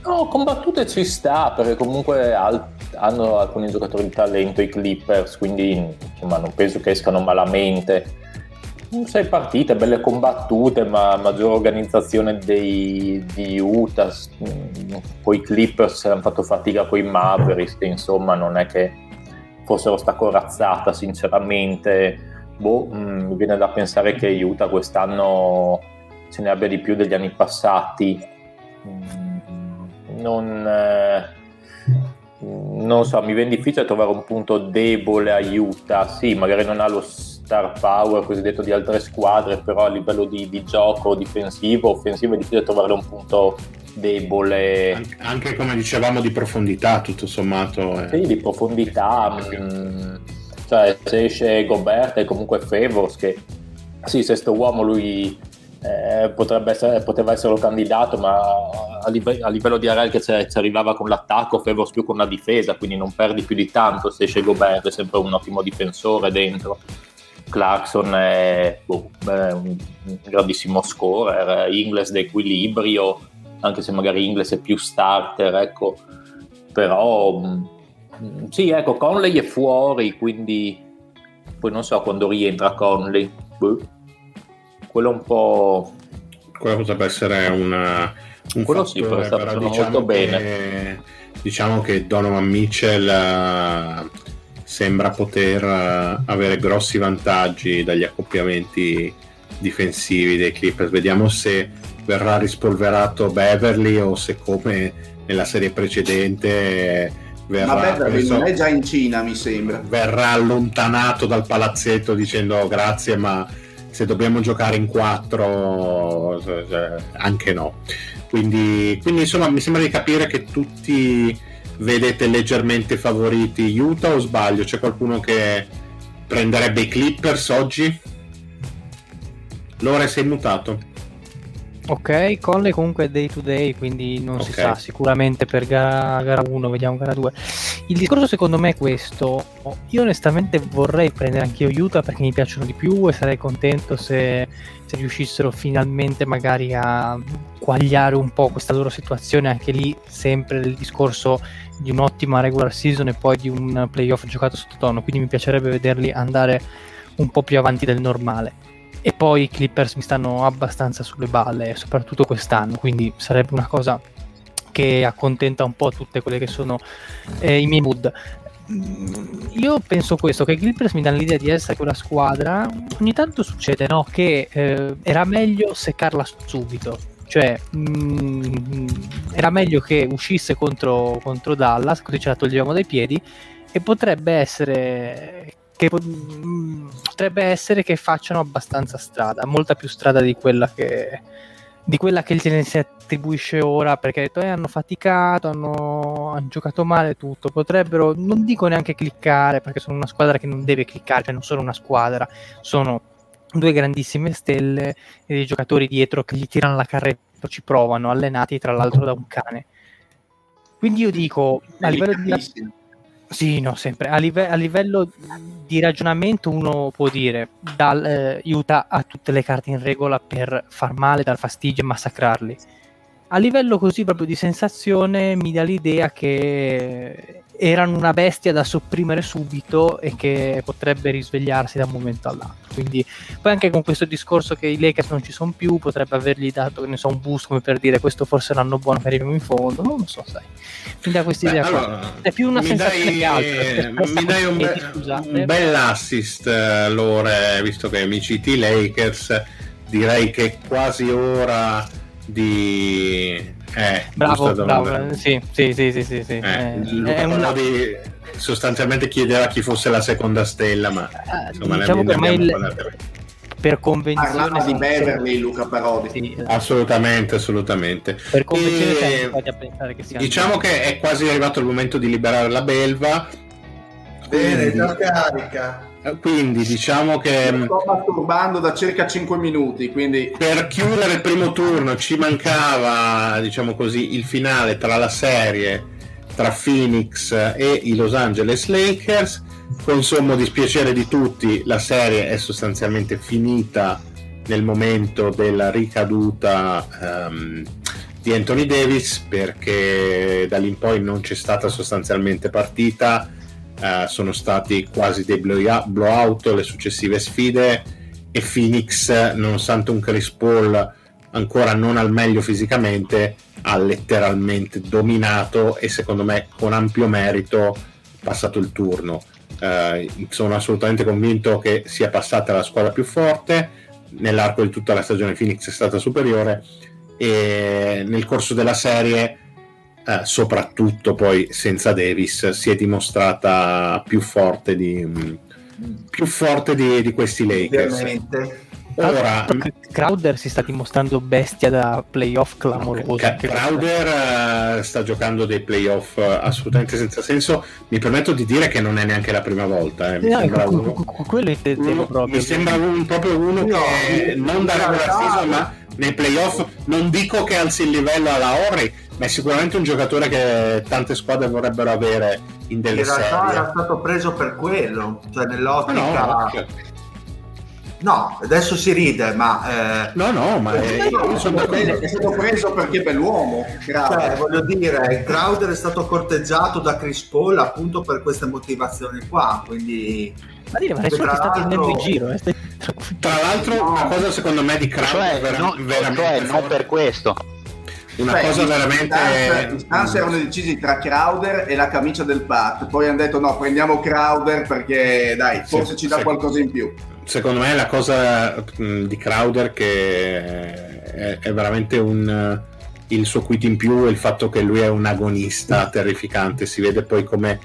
No, combattute ci sta perché comunque al- hanno alcuni giocatori di talento i Clippers, quindi insomma non penso che escano malamente. Sei partite belle combattute, ma maggiore organizzazione dei, di Utah. Poi i Clippers hanno fatto fatica con i Mavericks, che insomma non è che fossero sta corazzata, sinceramente. Boh, mh, mi viene da pensare che Utah quest'anno ce ne abbia di più degli anni passati. Mm non, eh, non so, mi viene difficile trovare un punto debole aiuta, sì, magari non ha lo star power cosiddetto di altre squadre, però a livello di, di gioco difensivo, offensivo è difficile trovare un punto debole. Anche, anche come dicevamo di profondità, tutto sommato. Eh. Sì, di profondità. Mh, mm, cioè, se esce Gobert e comunque Favors, che sì, sesto uomo lui eh, essere, poteva essere candidato, ma a, live- a livello di Arel che ci arrivava con l'attacco, Favors più con la difesa, quindi non perdi più di tanto se esce Gobert, è sempre un ottimo difensore dentro. Clarkson è, boh, è un, un, grandissimo scorer, Ingles d'equilibrio, anche se magari Ingles è più starter, ecco, però mm, sì, ecco, Conley è fuori, quindi poi non so quando rientra Conley. Boh quello un po'... Quello potrebbe essere una, un quello fattore, sì, però diciamo molto che, bene. Diciamo che Donovan Mitchell uh, sembra poter uh, avere grossi vantaggi dagli accoppiamenti difensivi dei Clippers. Vediamo se verrà rispolverato Beverly o se come nella serie precedente verrà, ma Beverly non è già in Cina mi sembra verrà allontanato dal palazzetto dicendo grazie ma se dobbiamo giocare in quattro, anche no. Quindi, quindi insomma mi sembra di capire che tutti vedete leggermente favoriti Utah o sbaglio? C'è qualcuno che prenderebbe i Clippers oggi? Lore sei mutato? Ok, Conley comunque è day to day, quindi non okay. si sa sicuramente per gara, gara 1, vediamo gara 2. Il discorso secondo me è questo, io onestamente vorrei prendere anche io Utah perché mi piacciono di più e sarei contento se, se riuscissero finalmente magari a quagliare un po' questa loro situazione, anche lì sempre il discorso di un'ottima regular season e poi di un playoff giocato sottotono, quindi mi piacerebbe vederli andare un po' più avanti del normale e poi i Clippers mi stanno abbastanza sulle balle, soprattutto quest'anno, quindi sarebbe una cosa che accontenta un po' tutte quelle che sono eh, i miei mood. Mm, io penso questo, che i Clippers mi danno l'idea di essere quella squadra, ogni tanto succede no? che eh, era meglio seccarla subito, cioè mh, mm, era meglio che uscisse contro, contro Dallas, così ce la toglievamo dai piedi, e potrebbe essere che potrebbe essere che facciano abbastanza strada, molta più strada di quella che, di quella che il si attribuisce ora perché detto eh, hanno faticato, hanno, hanno, giocato male tutto, potrebbero, non dico neanche cliccare perché sono una squadra che non deve cliccare, cioè non sono una squadra, sono due grandissime stelle e dei giocatori dietro che gli tirano la carretta, ci provano, allenati tra l'altro da un cane. Quindi io dico, a livello di sì, no, sempre. A, live- a, livello di ragionamento uno può dire dal, eh, Utah ha tutte le carte in regola per far male, dar fastidio e massacrarli. A livello così proprio di sensazione mi dà l'idea che erano una bestia da sopprimere subito e che potrebbe risvegliarsi da un momento all'altro. Quindi poi anche con questo discorso che i Lakers non ci sono più, potrebbe avergli dato ne so, un boost come per dire questo forse è l'anno buono che arriviamo in fondo, non lo so, sai. Mi dà questa idea allora, È più una sensazione dai, che altro. Mi dai un, be- un bel assist, eh, Lore, visto che mi citi Lakers, direi che è quasi ora di Eh, bravo, bravo. Sì, sì, sì, sì, sì, sì. Eh, eh, è un... di, sostanzialmente chiedeva chi fosse la seconda stella, ma eh, insomma, diciamo ne, ne il... per convenzione parlava di Beverly Luca Parodi sì, esatto. assolutamente assolutamente per convenzione e... a pensare che sia diciamo che è quasi arrivato il momento di liberare la belva bene già carica quindi diciamo che Mi sto masturbando da circa 5 minuti quindi per chiudere il primo turno ci mancava diciamo così il finale tra la serie tra Phoenix e i Los Angeles Lakers. Con sommo dispiacere di tutti la serie è sostanzialmente finita nel momento della ricaduta um, di Anthony Davis perché da lì in poi non c'è stata sostanzialmente partita eh, sono stati quasi dei blowout le successive sfide e Phoenix, nonostante un Chris Paul ancora non al meglio fisicamente, ha letteralmente dominato e secondo me con ampio merito passato il turno. Eh, sono assolutamente convinto che sia passata la squadra più forte. Nell'arco di tutta la stagione Phoenix è stata superiore e nel corso della serie eh, soprattutto poi senza Davis, si è dimostrata più forte di, più forte di, di questi Lakers. Ovviamente. Ora, Crowder si sta dimostrando bestia da playoff clamoroso. Crowder uh, sta giocando dei playoff uh, assolutamente senza senso. Mi permetto di dire che non è neanche la prima volta. Eh. Mi, no, sembra uno, quello uno, proprio. mi sembra un, proprio uno no, che non da regular season, ma nei playoff non dico che alzi il livello alla Horry, ma è sicuramente un giocatore che tante squadre vorrebbero avere in delle in serie. Realtà era stato preso per quello, cioè nell'ottica... No, no, no adesso si ride, ma... Eh... No, no, ma è, no, sono è stato preso perché è bell'uomo. Cioè, voglio dire, Crowder è stato corteggiato da Chris Paul appunto per queste motivazioni qua, quindi... Ma dire, ma nessuno ti sta prendendo in giro. Eh? Tra l'altro, no. una cosa secondo me di Crowder... Cioè, vera- no, veramente cioè, non per questo una Beh, cosa veramente in stanza erano decisi tra Crowder e la camicia del Pat poi hanno detto no prendiamo Crowder perché dai forse sì, ci dà sì. qualcosa in più secondo me la cosa di Crowder che è, è veramente un il suo quid in più è il fatto che lui è un agonista terrificante. Si vede poi come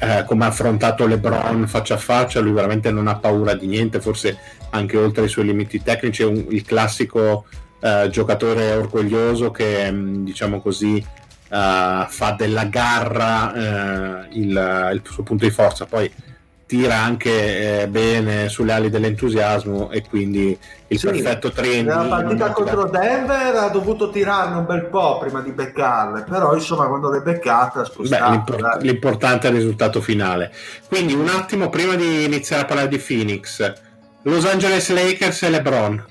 eh, come ha affrontato LeBron faccia a faccia, lui veramente non ha paura di niente, forse anche oltre i suoi limiti tecnici, è un, il classico eh, giocatore orgoglioso che mm, diciamo così uh, fa della garra uh, il, il, suo punto di forza. Poi tira anche eh, bene sulle ali dell'entusiasmo e quindi il sì, perfetto trend nella partita contro Denver ha dovuto tirarne un bel po' prima di beccarle però insomma quando ha spostato Beh, l'import- l'importante è il risultato finale. Quindi un attimo prima di iniziare a parlare di Phoenix Los Angeles Lakers e LeBron.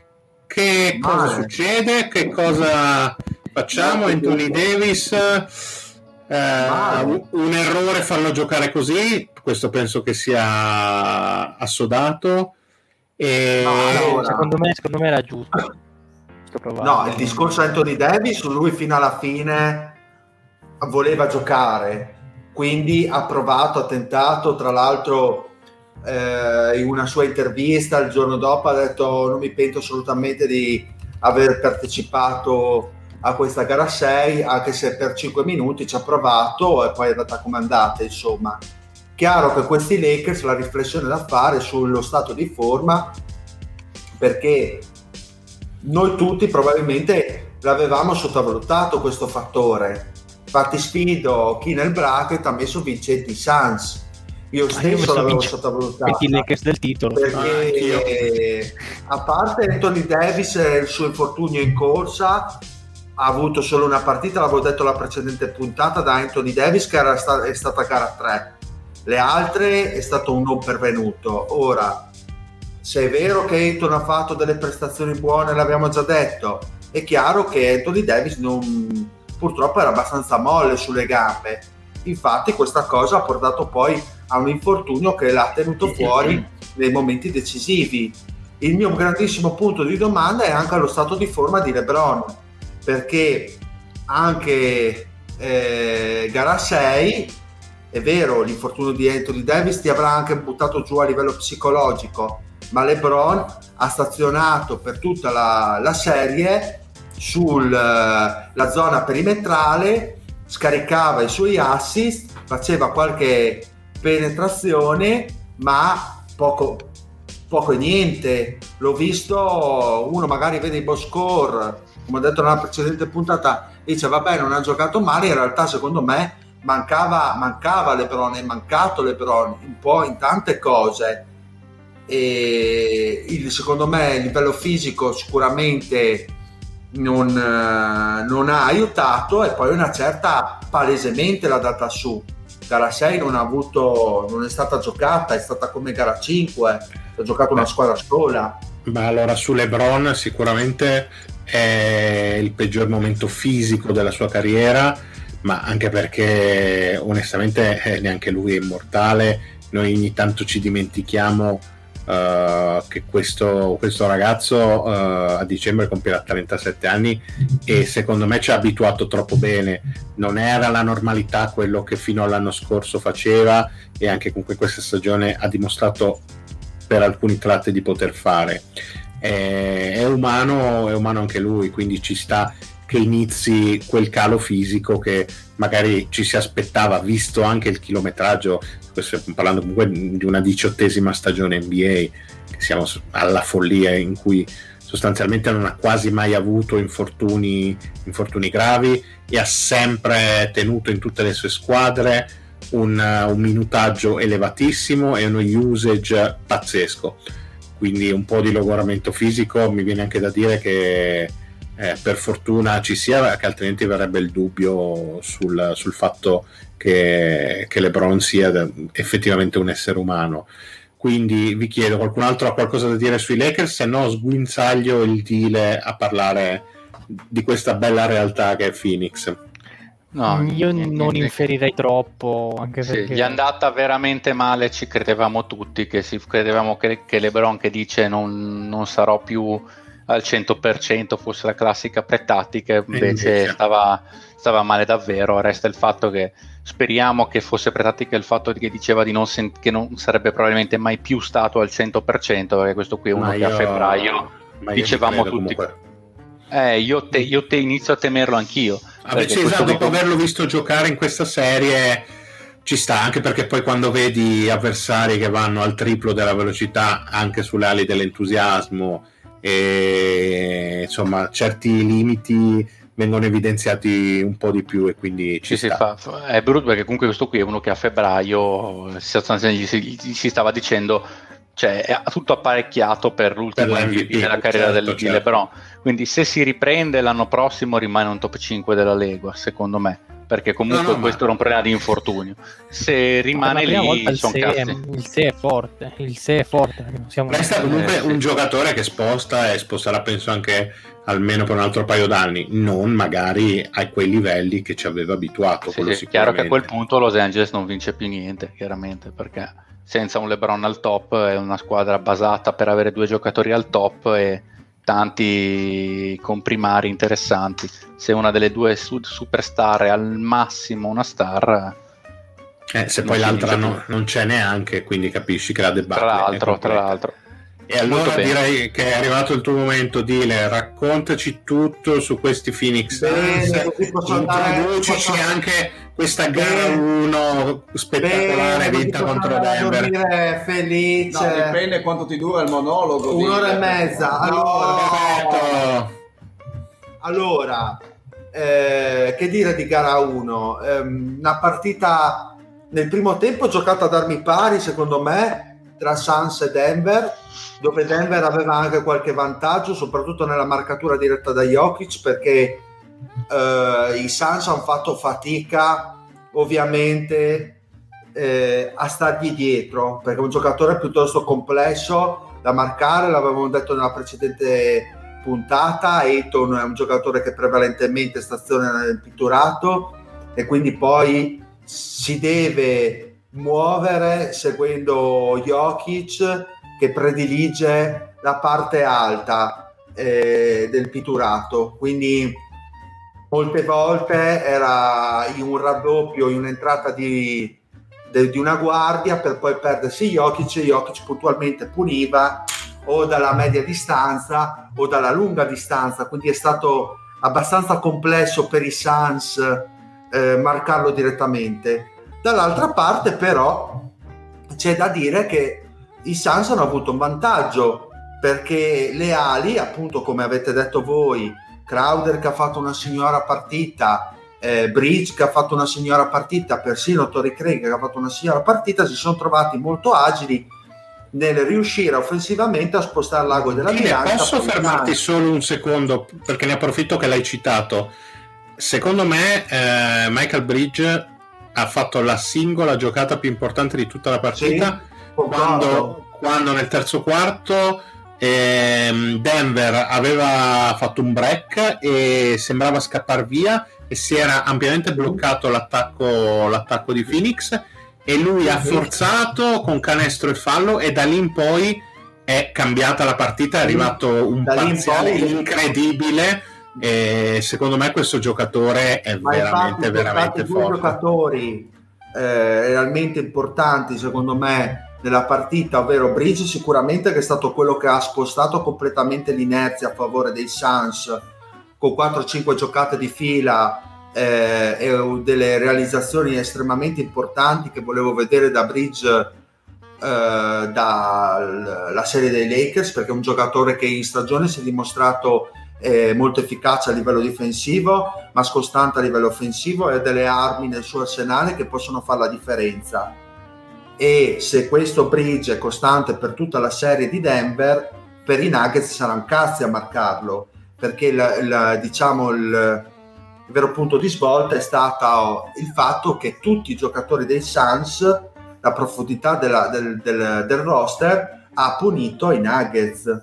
Che cosa Male. succede? Che cosa facciamo? Anthony Davis, eh, un errore farlo giocare così, questo penso che sia assodato. E... No, allora, secondo, me, secondo me era giusto. No, il discorso Anthony Davis, lui fino alla fine voleva giocare, quindi ha provato, ha tentato, tra l'altro eh, in una sua intervista il giorno dopo ha detto non mi pento assolutamente di aver partecipato a questa gara 6 anche se per 5 minuti ci ha provato e poi è andata come andata insomma chiaro che questi Lakers la riflessione da fare sullo stato di forma perché noi tutti probabilmente l'avevamo sottovalutato questo fattore. Infatti sfido chi nel bracket ha messo vincenti Sans. Io stesso ah, l'avevo sottovalutato. I Lakers del titolo. Perché ah, a parte Anthony Davis e il suo infortunio in corsa ha avuto solo una partita l'avevo detto la precedente puntata da Anthony Davis che era sta- è stata gara 3 le altre è stato un non pervenuto. Ora se è vero che Anthony ha fatto delle prestazioni buone l'abbiamo già detto è chiaro che Anthony Davis non, purtroppo era abbastanza molle sulle gambe. Infatti questa cosa ha portato poi a un infortunio che l'ha tenuto fuori nei momenti decisivi. Il mio grandissimo punto di domanda è anche allo stato di forma di LeBron, perché anche eh, gara 6 è vero, l'infortunio di Anthony Davis ti avrà anche buttato giù a livello psicologico, ma LeBron ha stazionato per tutta la, la serie sulla eh, zona perimetrale, scaricava i suoi assist, faceva qualche penetrazione, ma poco, poco e niente. L'ho visto, uno magari vede i boss score, come ho detto nella precedente puntata, dice vabbè non ha giocato male, in realtà secondo me mancava, mancava Lebron, è mancato Lebron un po' in tante cose. E il, secondo me il livello fisico sicuramente non, non, ha aiutato e poi una certa palesemente l'ha data su. Gara 6 non ha avuto, non è stata giocata, è stata come gara 5, ha giocato una squadra sola. Ma allora su LeBron sicuramente è il peggior momento fisico della sua carriera ma anche perché onestamente eh, neanche lui è immortale, noi ogni tanto ci dimentichiamo uh, che questo, questo ragazzo uh, a dicembre compierà 37 anni e secondo me ci ha abituato troppo bene, non era la normalità quello che fino all'anno scorso faceva e anche con questa stagione ha dimostrato per alcuni tratti di poter fare. È, è umano, è umano anche lui, quindi ci sta che inizi quel calo fisico che magari ci si aspettava, visto anche il chilometraggio, stiamo parlando comunque di una diciottesima stagione NBA, che siamo alla follia in cui sostanzialmente non ha quasi mai avuto infortuni, infortuni gravi e ha sempre tenuto in tutte le sue squadre un, un minutaggio elevatissimo e uno usage pazzesco. Quindi un po' di logoramento fisico mi viene anche da dire che eh, per fortuna ci sia, che altrimenti verrebbe il dubbio sul, sul fatto che, che LeBron sia effettivamente un essere umano. Quindi vi chiedo, qualcun altro ha qualcosa da dire sui Lakers? Se no, sguinzaglio il deal a parlare di questa bella realtà che è Phoenix. No, io niente, non inferirei troppo. Anche sì, perché... Gli è andata veramente male, ci credevamo tutti, che si, credevamo che, che Lebron che dice non, non sarò più al 100% fosse la classica pre-tattica, invece, invece. Stava, stava, male davvero. Resta il fatto che speriamo che fosse pre-tattica il fatto che diceva di non sen- che non sarebbe probabilmente mai più stato al 100%, perché questo qui è uno ma che io... a febbraio dicevamo tutti. Eh, io, te, io te inizio a temerlo anch'io. Ah, sì, esatto, dopo averlo visto giocare in questa serie ci sta anche perché poi quando vedi avversari che vanno al triplo della velocità anche sulle ali dell'entusiasmo e insomma certi limiti vengono evidenziati un po' di più e quindi ci sì, sta. Sì, fa, è brutto perché comunque questo qui è uno che a febbraio si, si stava dicendo cioè è tutto apparecchiato per l'ultimo per MVP della carriera certo, del certo. LeBron quindi se si riprende l'anno prossimo rimane un top 5 della Lega secondo me perché comunque no, no, questo ma... era un problema di infortunio. Se rimane lì, il se, è, il se è forte. Il se è forte. Siamo Resta comunque un giocatore che sposta e sposterà, penso, anche almeno per un altro paio d'anni, non magari a quei livelli che ci aveva abituato. Sì, sì, è chiaro che a quel punto Los Angeles non vince più niente, chiaramente, perché senza un LeBron al top è una squadra basata per avere due giocatori al top e tanti comprimari interessanti. Se una delle due superstar è al massimo una star, eh, se poi l'altra no, non c'è neanche, quindi capisci che la debacle tra l'altro, tra l'altro. E allora direi che è arrivato il tuo momento, Dile, raccontaci tutto su questi Phoenix Suns, introducici anche questa gara 1 spettacolare Bene, vinta contro Denver. felice. No, dipende quanto ti dura il monologo. Un'ora e mezza. Allora, allora eh, che dire di gara 1? Eh, una partita nel primo tempo giocata ad armi pari, secondo me, tra Suns e Denver, dove Denver aveva anche qualche vantaggio, soprattutto nella marcatura diretta da Jokic, perché eh, i Suns hanno fatto fatica ovviamente eh, a stargli dietro perché è un giocatore piuttosto complesso da marcare l'avevamo detto nella precedente puntata Eiton è un giocatore che prevalentemente staziona nel pitturato e quindi poi si deve muovere seguendo Jokic che predilige la parte alta eh, del pitturato quindi molte volte era in un raddoppio, in un'entrata di, de, di una guardia per poi perdersi Jokic e Jokic puntualmente puniva o dalla media distanza o dalla lunga distanza, quindi è stato abbastanza complesso per i Suns eh, marcarlo direttamente. Dall'altra parte però c'è da dire che i Suns hanno avuto un vantaggio perché le ali, appunto come avete detto voi, Crowder che ha fatto una signora partita, eh, Bridge che ha fatto una signora partita, persino Tori Craig che ha fatto una signora partita, si sono trovati molto agili nel riuscire offensivamente a spostare l'ago della bilancia. Posso fermarti solo un secondo perché ne approfitto che l'hai citato. Secondo me eh, Michael Bridge ha fatto la singola giocata più importante di tutta la partita sì, quando, quando, nel terzo quarto ehm, Denver aveva fatto un break e sembrava scappare via e si era ampiamente bloccato l'attacco, l'attacco di Phoenix e lui ha forzato con canestro e fallo e da lì in poi è cambiata la partita, è arrivato un parziale incredibile e secondo me questo giocatore è Ma veramente veramente forte. Due giocatori eh, realmente importanti secondo me nella partita, ovvero Bridge sicuramente che è stato quello che ha spostato completamente l'inerzia a favore dei Suns con 4-5 giocate di fila eh, e delle realizzazioni estremamente importanti che volevo vedere da Bridge eh, dalla serie dei Lakers perché è un giocatore che in stagione si è dimostrato eh, molto efficace a livello difensivo ma scostante a livello offensivo e ha delle armi nel suo arsenale che possono fare la differenza e se questo bridge è costante per tutta la serie di Denver per i Nuggets saranno cazzi a marcarlo perché la, la, diciamo il il vero punto di svolta è stato il fatto che tutti i giocatori dei Suns, la profondità della, del, del, del, roster, ha punito i Nuggets.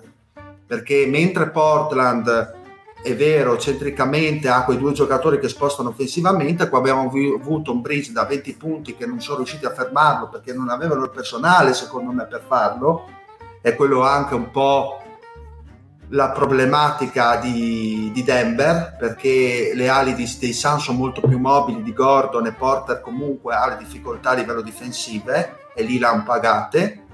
Perché mentre Portland è vero, centricamente ha quei due giocatori che spostano offensivamente, qua abbiamo avuto un Breeze da 20 punti che non sono riusciti a fermarlo perché non avevano il personale, secondo me, per farlo. E quello anche un po' la problematica di, di, Denver perché le ali di, dei Suns sono molto più mobili di Gordon e Porter comunque ha le difficoltà a livello difensive e lì l'hanno pagate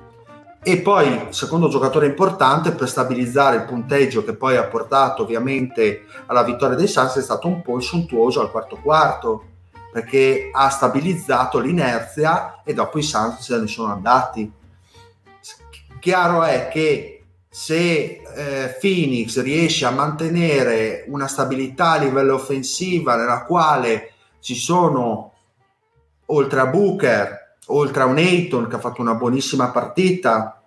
e poi secondo giocatore importante per stabilizzare il punteggio che poi ha portato ovviamente alla vittoria dei Suns è stato un po' il sontuoso al quarto quarto perché ha stabilizzato l'inerzia e dopo i Suns se ne sono andati. Chiaro è che se eh, Phoenix riesce a mantenere una stabilità a livello offensiva nella quale ci sono oltre a Booker, oltre a un Ayton che ha fatto una buonissima partita,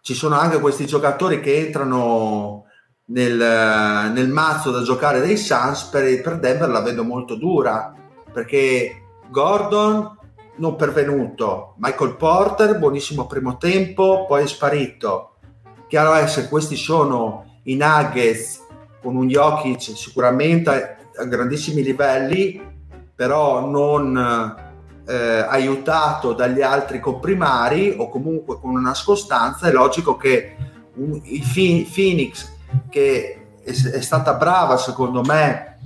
ci sono anche questi giocatori che entrano nel, nel mazzo da giocare dei Suns, per, per Denver la vedo molto dura perché Gordon non pervenuto, Michael Porter buonissimo primo tempo, poi è sparito. Chiaro è se questi sono i Nuggets con un Jokic sicuramente a grandissimi livelli, però non eh, aiutato dagli altri comprimari o comunque con una scostanza, è logico che un, il Phoenix, che è, è stata brava secondo me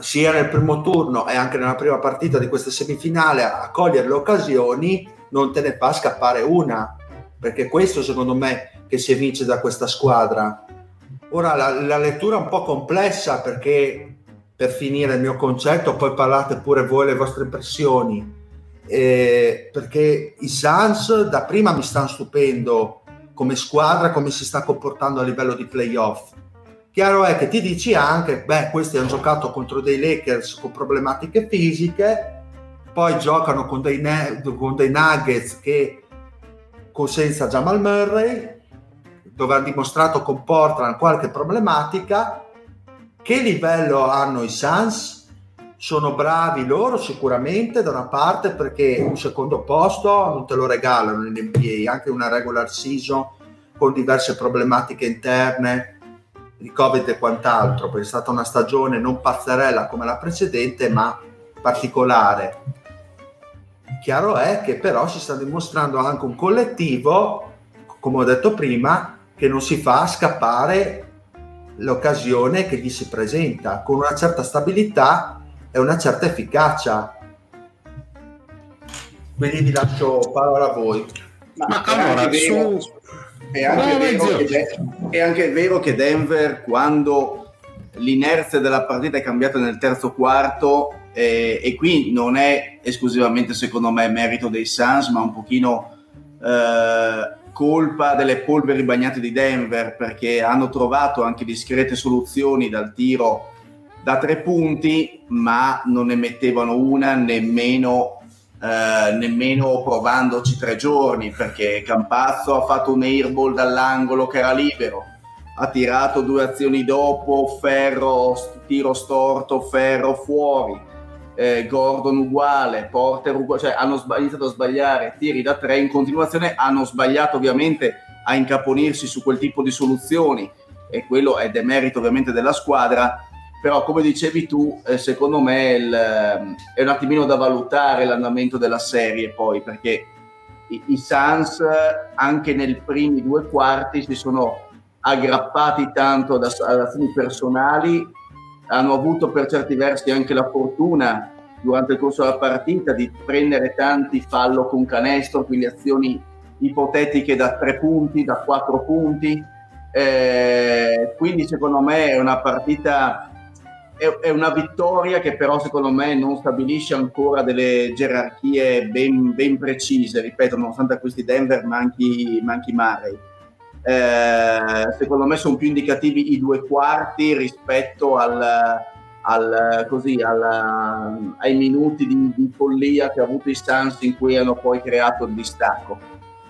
sia nel primo turno e anche nella prima partita di questa semifinale a cogliere le occasioni, non te ne fa scappare una, perché questo secondo me che si evince da questa squadra. Ora la, la lettura è un po' complessa perché per finire il mio concetto poi parlate pure voi le vostre impressioni. Eh, perché i Suns da prima mi stanno stupendo come squadra, come si sta comportando a livello di playoff. Chiaro è che ti dici anche, beh, questi hanno giocato contro dei Lakers con problematiche fisiche, poi giocano con dei, con dei Nuggets che con senza Jamal Murray, dove hanno dimostrato con Portland qualche problematica. Che livello hanno i Suns? Sono bravi loro sicuramente da una parte perché un secondo posto non te lo regalano in NBA, anche una regular season con diverse problematiche interne di Covid e quant'altro, perché è stata una stagione non pazzerella come la precedente, ma particolare. Chiaro è che però si sta dimostrando anche un collettivo, come ho detto prima, che non si fa scappare l'occasione che gli si presenta con una certa stabilità e una certa efficacia. Quindi vi lascio parola a voi. Ma, Ma allora, su... è, anche no, vero che, è anche vero che Denver quando l'inerzia della partita è cambiata nel terzo quarto eh, e qui non è esclusivamente secondo me merito dei Suns ma un pochino eh, colpa delle polveri bagnate di Denver perché hanno trovato anche discrete soluzioni dal tiro da tre punti ma non ne mettevano una nemmeno eh, nemmeno provandoci tre giorni perché Campazzo ha fatto un airball dall'angolo che era libero. Ha tirato due azioni dopo ferro tiro storto ferro fuori eh, Gordon uguale Porter uguale cioè hanno sbag- iniziato a sbagliare tiri da tre in continuazione hanno sbagliato ovviamente a incaponirsi su quel tipo di soluzioni e quello è demerito ovviamente della squadra però come dicevi tu, eh, secondo me il, ehm, è un attimino da valutare l'andamento della serie poi, perché i, i Suns anche nei primi due quarti si sono aggrappati tanto ad, azioni personali, hanno avuto per certi versi anche la fortuna durante il corso della partita di prendere tanti fallo con canestro, quindi azioni ipotetiche da tre punti, da quattro punti. Eh, quindi secondo me è una partita è, è, una vittoria che però secondo me non stabilisce ancora delle gerarchie ben, ben precise, ripeto, nonostante questi Denver manchi, manchi Murray. Eh, secondo me sono più indicativi i due quarti rispetto al, al, così, al, ai minuti di, di, follia che ha avuto i Suns in cui hanno poi creato il distacco.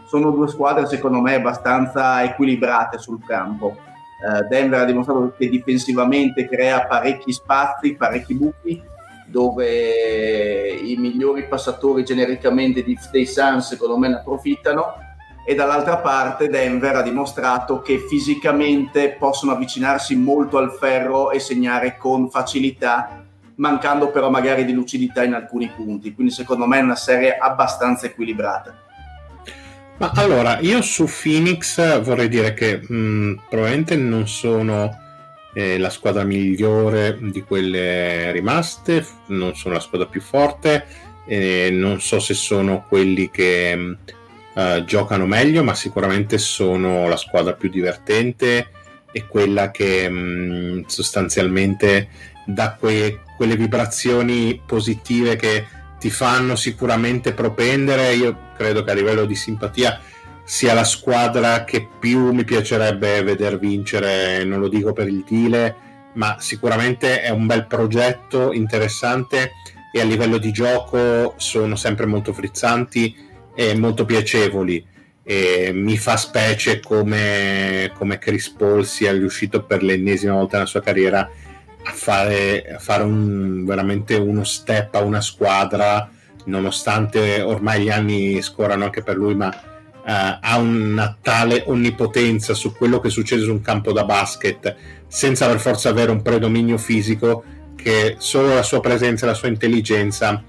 Sono due squadre secondo me abbastanza equilibrate sul campo eh, Denver ha dimostrato che difensivamente crea parecchi spazi, parecchi buchi, dove i migliori passatori genericamente dei Suns secondo me ne approfittano e dall'altra parte Denver ha dimostrato che fisicamente possono avvicinarsi molto al ferro e segnare con facilità mancando però magari di lucidità in alcuni punti. Quindi secondo me è una serie abbastanza equilibrata. Ma allora, io su Phoenix vorrei dire che mh, mm, probabilmente non sono eh, la squadra migliore di quelle rimaste, non sono la squadra più forte, eh, non so se sono quelli che mh, uh, giocano meglio, ma sicuramente sono la squadra più divertente e quella che mh, mm, sostanzialmente dà que- quelle vibrazioni positive che ti fanno sicuramente propendere. Io credo che a livello di simpatia sia la squadra che più mi piacerebbe vedere vincere, non lo dico per il Dile, ma sicuramente è un bel progetto interessante e a livello di gioco sono sempre molto frizzanti e molto piacevoli. E mi fa specie come, come Chris Paul sia riuscito per l'ennesima volta nella sua carriera a fare, a fare un, veramente uno step a una squadra, nonostante ormai gli anni scorrano anche per lui, ma uh, ha una tale onnipotenza su quello che succede su un campo da basket, senza per forza avere un predominio fisico, che solo la sua presenza e la sua intelligenza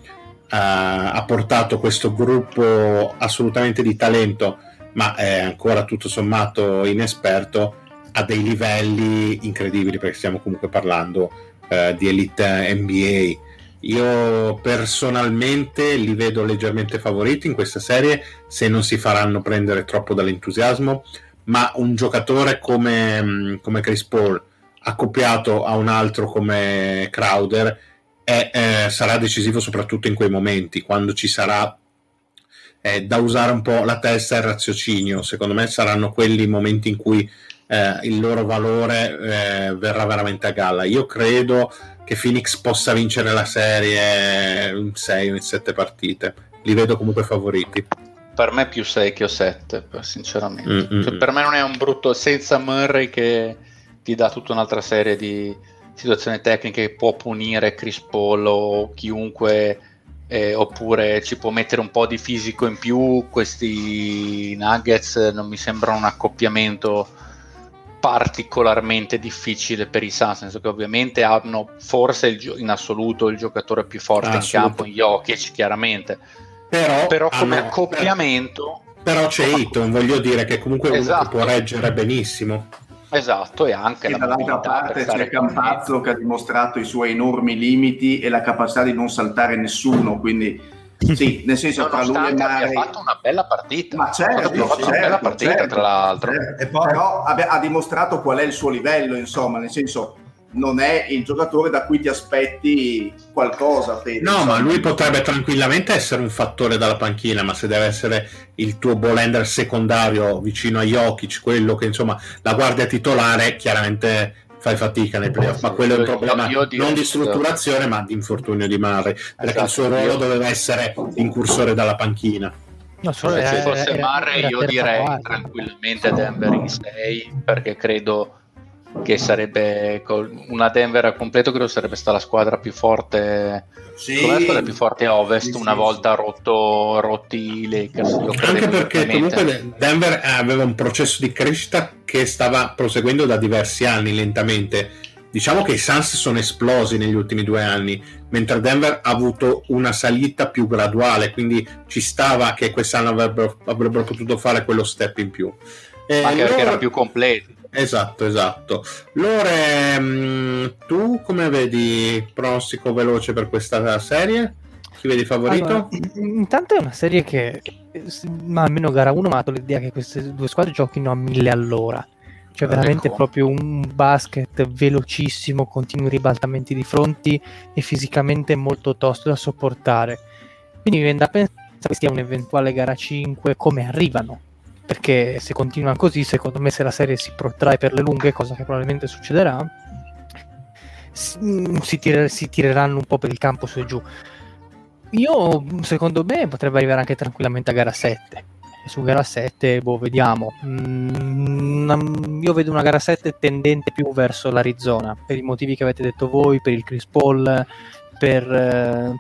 ha portato questo gruppo assolutamente di talento, ma è ancora tutto sommato inesperto a dei livelli incredibili perché stiamo comunque parlando eh, di elite NBA. Io personalmente li vedo leggermente favoriti in questa serie se non si faranno prendere troppo dall'entusiasmo, ma un giocatore come, mm, come Chris Paul accoppiato a un altro come Crowder è, eh, sarà decisivo soprattutto in quei momenti, quando ci sarà eh, da usare un po' la testa e il raziocinio. Secondo me saranno quelli momenti in cui eh, il loro valore eh, verrà veramente a galla. Io credo che Phoenix possa vincere la serie in 6 o in 7 partite. Li vedo comunque favoriti. Per me più 6 che 7, sinceramente. Mm-hmm. Cioè, per me non è un brutto senza Murray che ti dà tutta un'altra serie di situazioni tecniche che può punire Chris Paul o chiunque eh, oppure ci può mettere un po' di fisico in più questi Nuggets non mi sembrano un accoppiamento particolarmente difficile per i Suns, nel senso che ovviamente hanno forse il, in assoluto il giocatore più forte ah, in campo, in Jokic chiaramente, però, però come hanno, accoppiamento... Però c'è Eaton, voglio dire che comunque esatto. può reggere benissimo. Esatto, e anche e dall'altra parte c'è Campazzo che ha dimostrato i suoi enormi limiti e la capacità di non saltare nessuno, quindi sì, nel senso tra lui e Mare ha fatto una bella partita. Ma certo, ha fatto certo, una bella partita certo, tra l'altro. Certo. E poi, però ha, ha, dimostrato qual è il suo livello, insomma, nel senso non è il giocatore da cui ti aspetti qualcosa. Penso. No, ma lui potrebbe tranquillamente essere un fattore dalla panchina, ma se deve essere il tuo ball secondario vicino a Jokic, quello che insomma la guardia titolare, chiaramente fai fatica nei playoff, ma quello è un problema non di strutturazione, ma di infortunio di Murray, perché esatto, il suo ruolo io... doveva essere incursore dalla panchina. No, se ci fosse Murray io direi tranquillamente Denver in 6 perché credo che sarebbe una Denver a completo credo sarebbe stata la squadra più forte sì. la squadra più forte a ovest sì, una sì, volta rotto, rotti i Lakers anche perché comunque Denver aveva un processo di crescita che stava proseguendo da diversi anni lentamente. Diciamo che i Suns sono esplosi negli ultimi due anni mentre Denver ha avuto una salita più graduale quindi ci stava che quest'anno avrebbero, avrebbero potuto fare quello step in più. Eh, anche perché erano più completi Esatto, esatto. Lore, mm, tu come vedi pronostico veloce per questa serie? Chi vedi favorito? Allora, intanto è una serie che, ma almeno gara 1 mi ha dato l'idea che queste due squadre giochino a mille all'ora. Cioè, veramente ecco. proprio un basket velocissimo, continui ribaltamenti di fronti e fisicamente molto tosto da sopportare. Quindi mi viene da pensare che sia un'eventuale gara 5 come arrivano perché se continua così, secondo me se la serie si protrae per le lunghe, cosa che probabilmente succederà, mm, si, tire, si tireranno un po' per il campo su e giù. Io, secondo me, potrebbe arrivare anche tranquillamente a gara 7. Su gara 7, boh, vediamo. Mm, io vedo una gara 7 tendente più verso l'Arizona, per i motivi che avete detto voi, per il Chris Paul, per... Eh,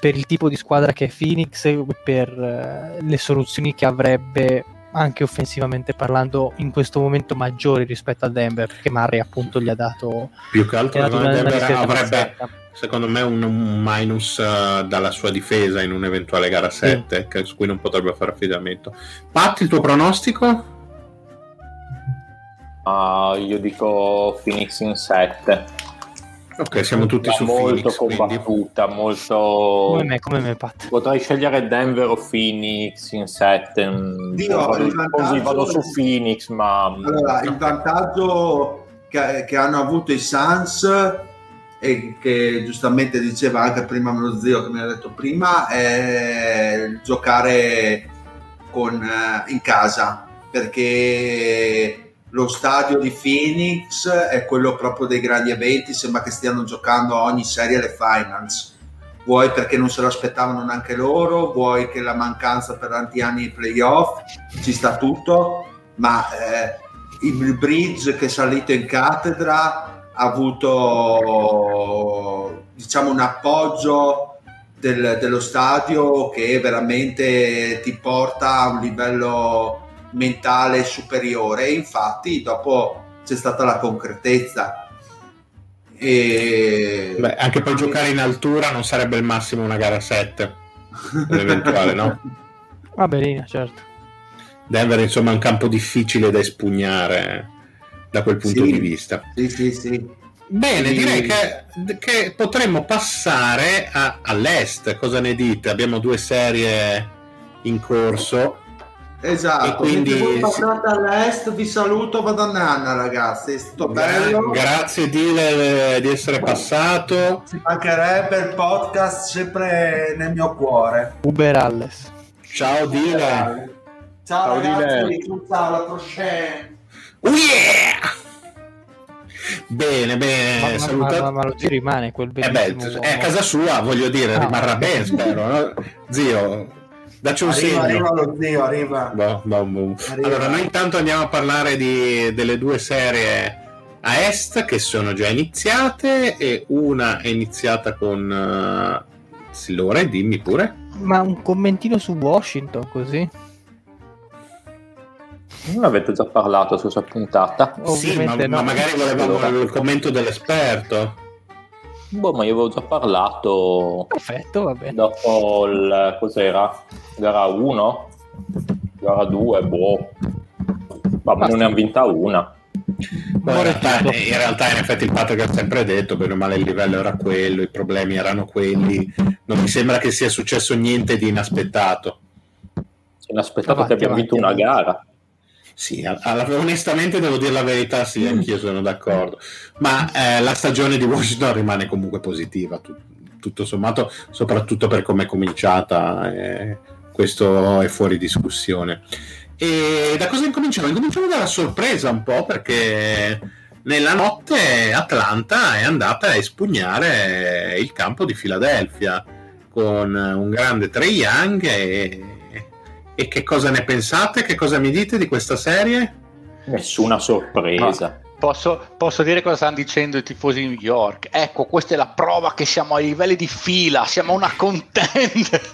per il tipo di squadra che è Phoenix, per uh, le soluzioni che avrebbe anche offensivamente parlando in questo momento maggiori rispetto a Denver perché Murray appunto gli ha dato più che altro una, una Denver avrebbe secondo me un, un minus uh, dalla sua difesa in un'eventuale gara 7 sì. su cui non potrebbe fare affidamento Pat il tuo pronostico? Uh, io dico Phoenix in 7 Ok, siamo tutti su molto Phoenix, combattuta, quindi. molto come me, come me Pat. Potrei scegliere Denver o Phoenix in 7. Io così vado su Phoenix, ma allora, il vantaggio che, che, hanno avuto i Suns e che giustamente diceva anche prima mio zio che mi ha detto prima è giocare con, eh, in casa perché lo stadio di Phoenix è quello proprio dei grandi eventi, sembra che stiano giocando ogni serie alle finals. Vuoi perché non se lo aspettavano neanche loro, vuoi che la mancanza per tanti anni ai playoff, ci sta tutto, ma eh, il bridge che è salito in cattedra ha avuto diciamo un appoggio del, dello stadio che veramente ti porta a un livello mentale superiore e infatti dopo c'è stata la concretezza. E... Beh, anche per giocare in altura non sarebbe il massimo una gara 7, eventuale, no? Va bene, certo. Denver insomma è un campo difficile da espugnare da quel punto sì, di vista. Sì, sì, sì. Bene, direi che, che potremmo passare a, all'est. Cosa ne dite? Abbiamo due serie in corso Esatto, e quindi voi passate all'est vi saluto, vado a nanna ragazzi, è stato bello. Grazie Dile di essere passato. Ci mancherebbe il podcast sempre nel mio cuore. Uber Alles. Ciao Dile. Ciao, ciao ragazzi, ciao alla prossima. Oh yeah! Bene, bene, ma, salutate. Ma, ma, ma, lo rimane quel bellissimo eh beh, è a casa sua, voglio dire, ah, rimarrà bene, spero. No? Zio, Dacci un arriva, segno. Arriva lo zio, arriva. Boh, boh, boh. arriva. Allora, noi intanto andiamo a parlare di, delle due serie a est che sono già iniziate e una è iniziata con uh, Silore, dimmi pure. Ma un commentino su Washington così? Non avete già parlato su questa puntata? Sì, ma, no. ma magari volevamo allora. il commento dell'esperto. Boh, ma io avevo già parlato. Perfetto, va bene. Dopo il. cos'era? Gara 1? Gara 2, boh. Ma Basta. non ne hanno vinta una. Beh, in, realtà, in, realtà, in effetti il Patrick ha sempre detto bene o male il livello era quello, i problemi erano quelli. Non mi sembra che sia successo niente di inaspettato. Inaspettato avanti, che abbiamo vinto una gara. Sì, alla, onestamente devo dire la verità, sì, anch'io sono d'accordo. Ma eh, la stagione di Washington rimane comunque positiva, tu, tutto sommato, soprattutto per come è cominciata, eh, questo è fuori discussione. E da cosa incominciamo? Incominciamo dalla sorpresa un po' perché nella notte Atlanta è andata a espugnare il campo di Filadelfia con un grande Trey Young e e che cosa ne pensate? Che cosa mi dite di questa serie? Nessuna sorpresa. No. Posso, posso, dire cosa stanno dicendo i tifosi di New York? Ecco, questa è la prova che siamo ai livelli di fila, siamo una contender.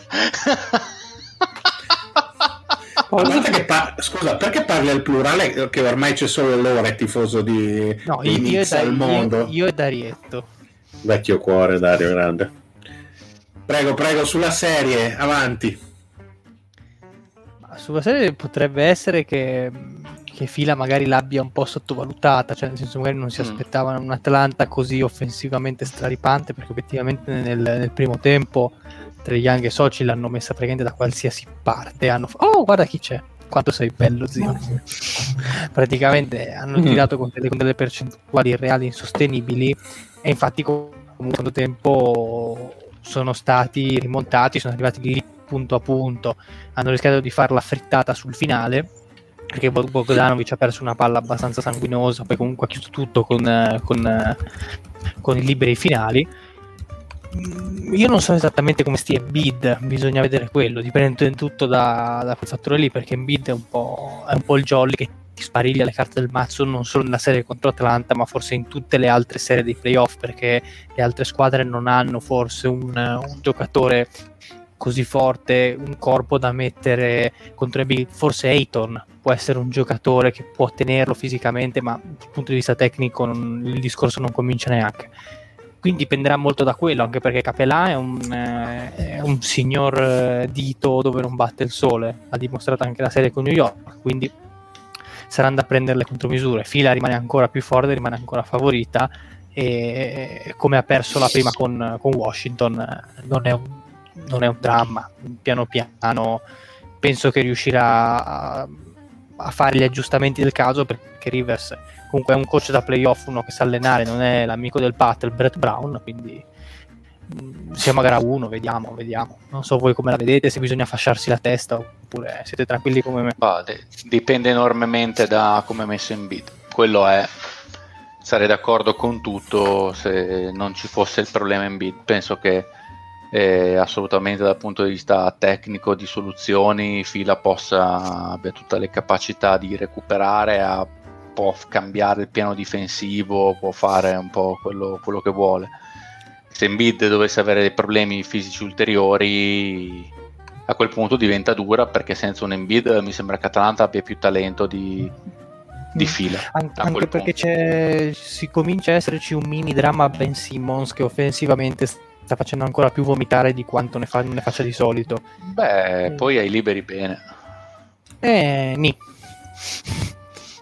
che par- scusa, perché parli al plurale che ormai c'è solo l'ora è tifoso di, no, di io, io, al mondo? Io, io e Darietto. Vecchio cuore, Dario Grande. Prego, prego, sulla serie, avanti sulla serie potrebbe essere che, che Fila magari l'abbia un po' sottovalutata, cioè nel senso magari non si mm. aspettavano un Atlanta così offensivamente straripante perché obiettivamente nel, nel primo tempo tra Young e Soci l'hanno messa praticamente da qualsiasi parte. Hanno fa- oh, guarda chi c'è! Quanto sei bello, zio! praticamente hanno mm. tirato con delle, con delle, percentuali reali insostenibili e infatti comunque quando tempo sono stati rimontati, sono arrivati lì punto a punto, hanno rischiato di fare la frittata sul finale perché Bogdanovic ha perso una palla abbastanza sanguinosa, poi comunque ha chiuso tutto con, con, con i liberi finali. Mm, io non so esattamente come stia Bid, bisogna vedere quello, dipende tutto da, da quel fattore lì, perché Bid è è un po' il jolly che ti spariglia le carte del mazzo non solo nella serie contro Atlanta, ma forse in tutte le altre serie dei playoff, perché le altre squadre non hanno forse un, un giocatore così forte, un corpo da mettere contro i big, forse Ayton può essere un giocatore che può tenerlo fisicamente, ma dal punto di vista tecnico non, il discorso non comincia neanche. Quindi dipenderà molto da quello, anche perché Capelà è un, eh, è un signor eh, dito dove non batte il sole, ha dimostrato anche la serie con New York, quindi saranno da prendere le contromisure. Fila rimane ancora più forte, rimane ancora favorita e come ha perso la prima con, con Washington eh, non è un non è un dramma, piano piano penso che riuscirà a, a fare gli aggiustamenti del caso perché Rivers comunque è un coach da playoff, uno che sa allenare, non è l'amico del Pat, il Brett Brown, quindi mm, siamo a gara 1, vediamo, vediamo. Non so voi come la vedete, se bisogna fasciarsi la testa oppure siete tranquilli come me. Ah, dipende enormemente da come è messo in bid. Quello è sarei d'accordo con tutto se non ci fosse il problema in bid. Penso che eh, assolutamente dal punto di vista tecnico di soluzioni Fila possa abbia tutte le capacità di recuperare a, può cambiare il piano difensivo può fare un po' quello, quello che vuole se Embiid dovesse avere dei problemi fisici ulteriori a quel punto diventa dura perché senza un Embiid mi sembra che Atalanta abbia più talento di, di fila. An- anche perché si comincia a esserci un mini dramma Ben Simmons che offensivamente sta facendo ancora più vomitare di quanto ne, fa, ne faccia di solito. Beh, mm. poi hai liberi bene. Eh, ni.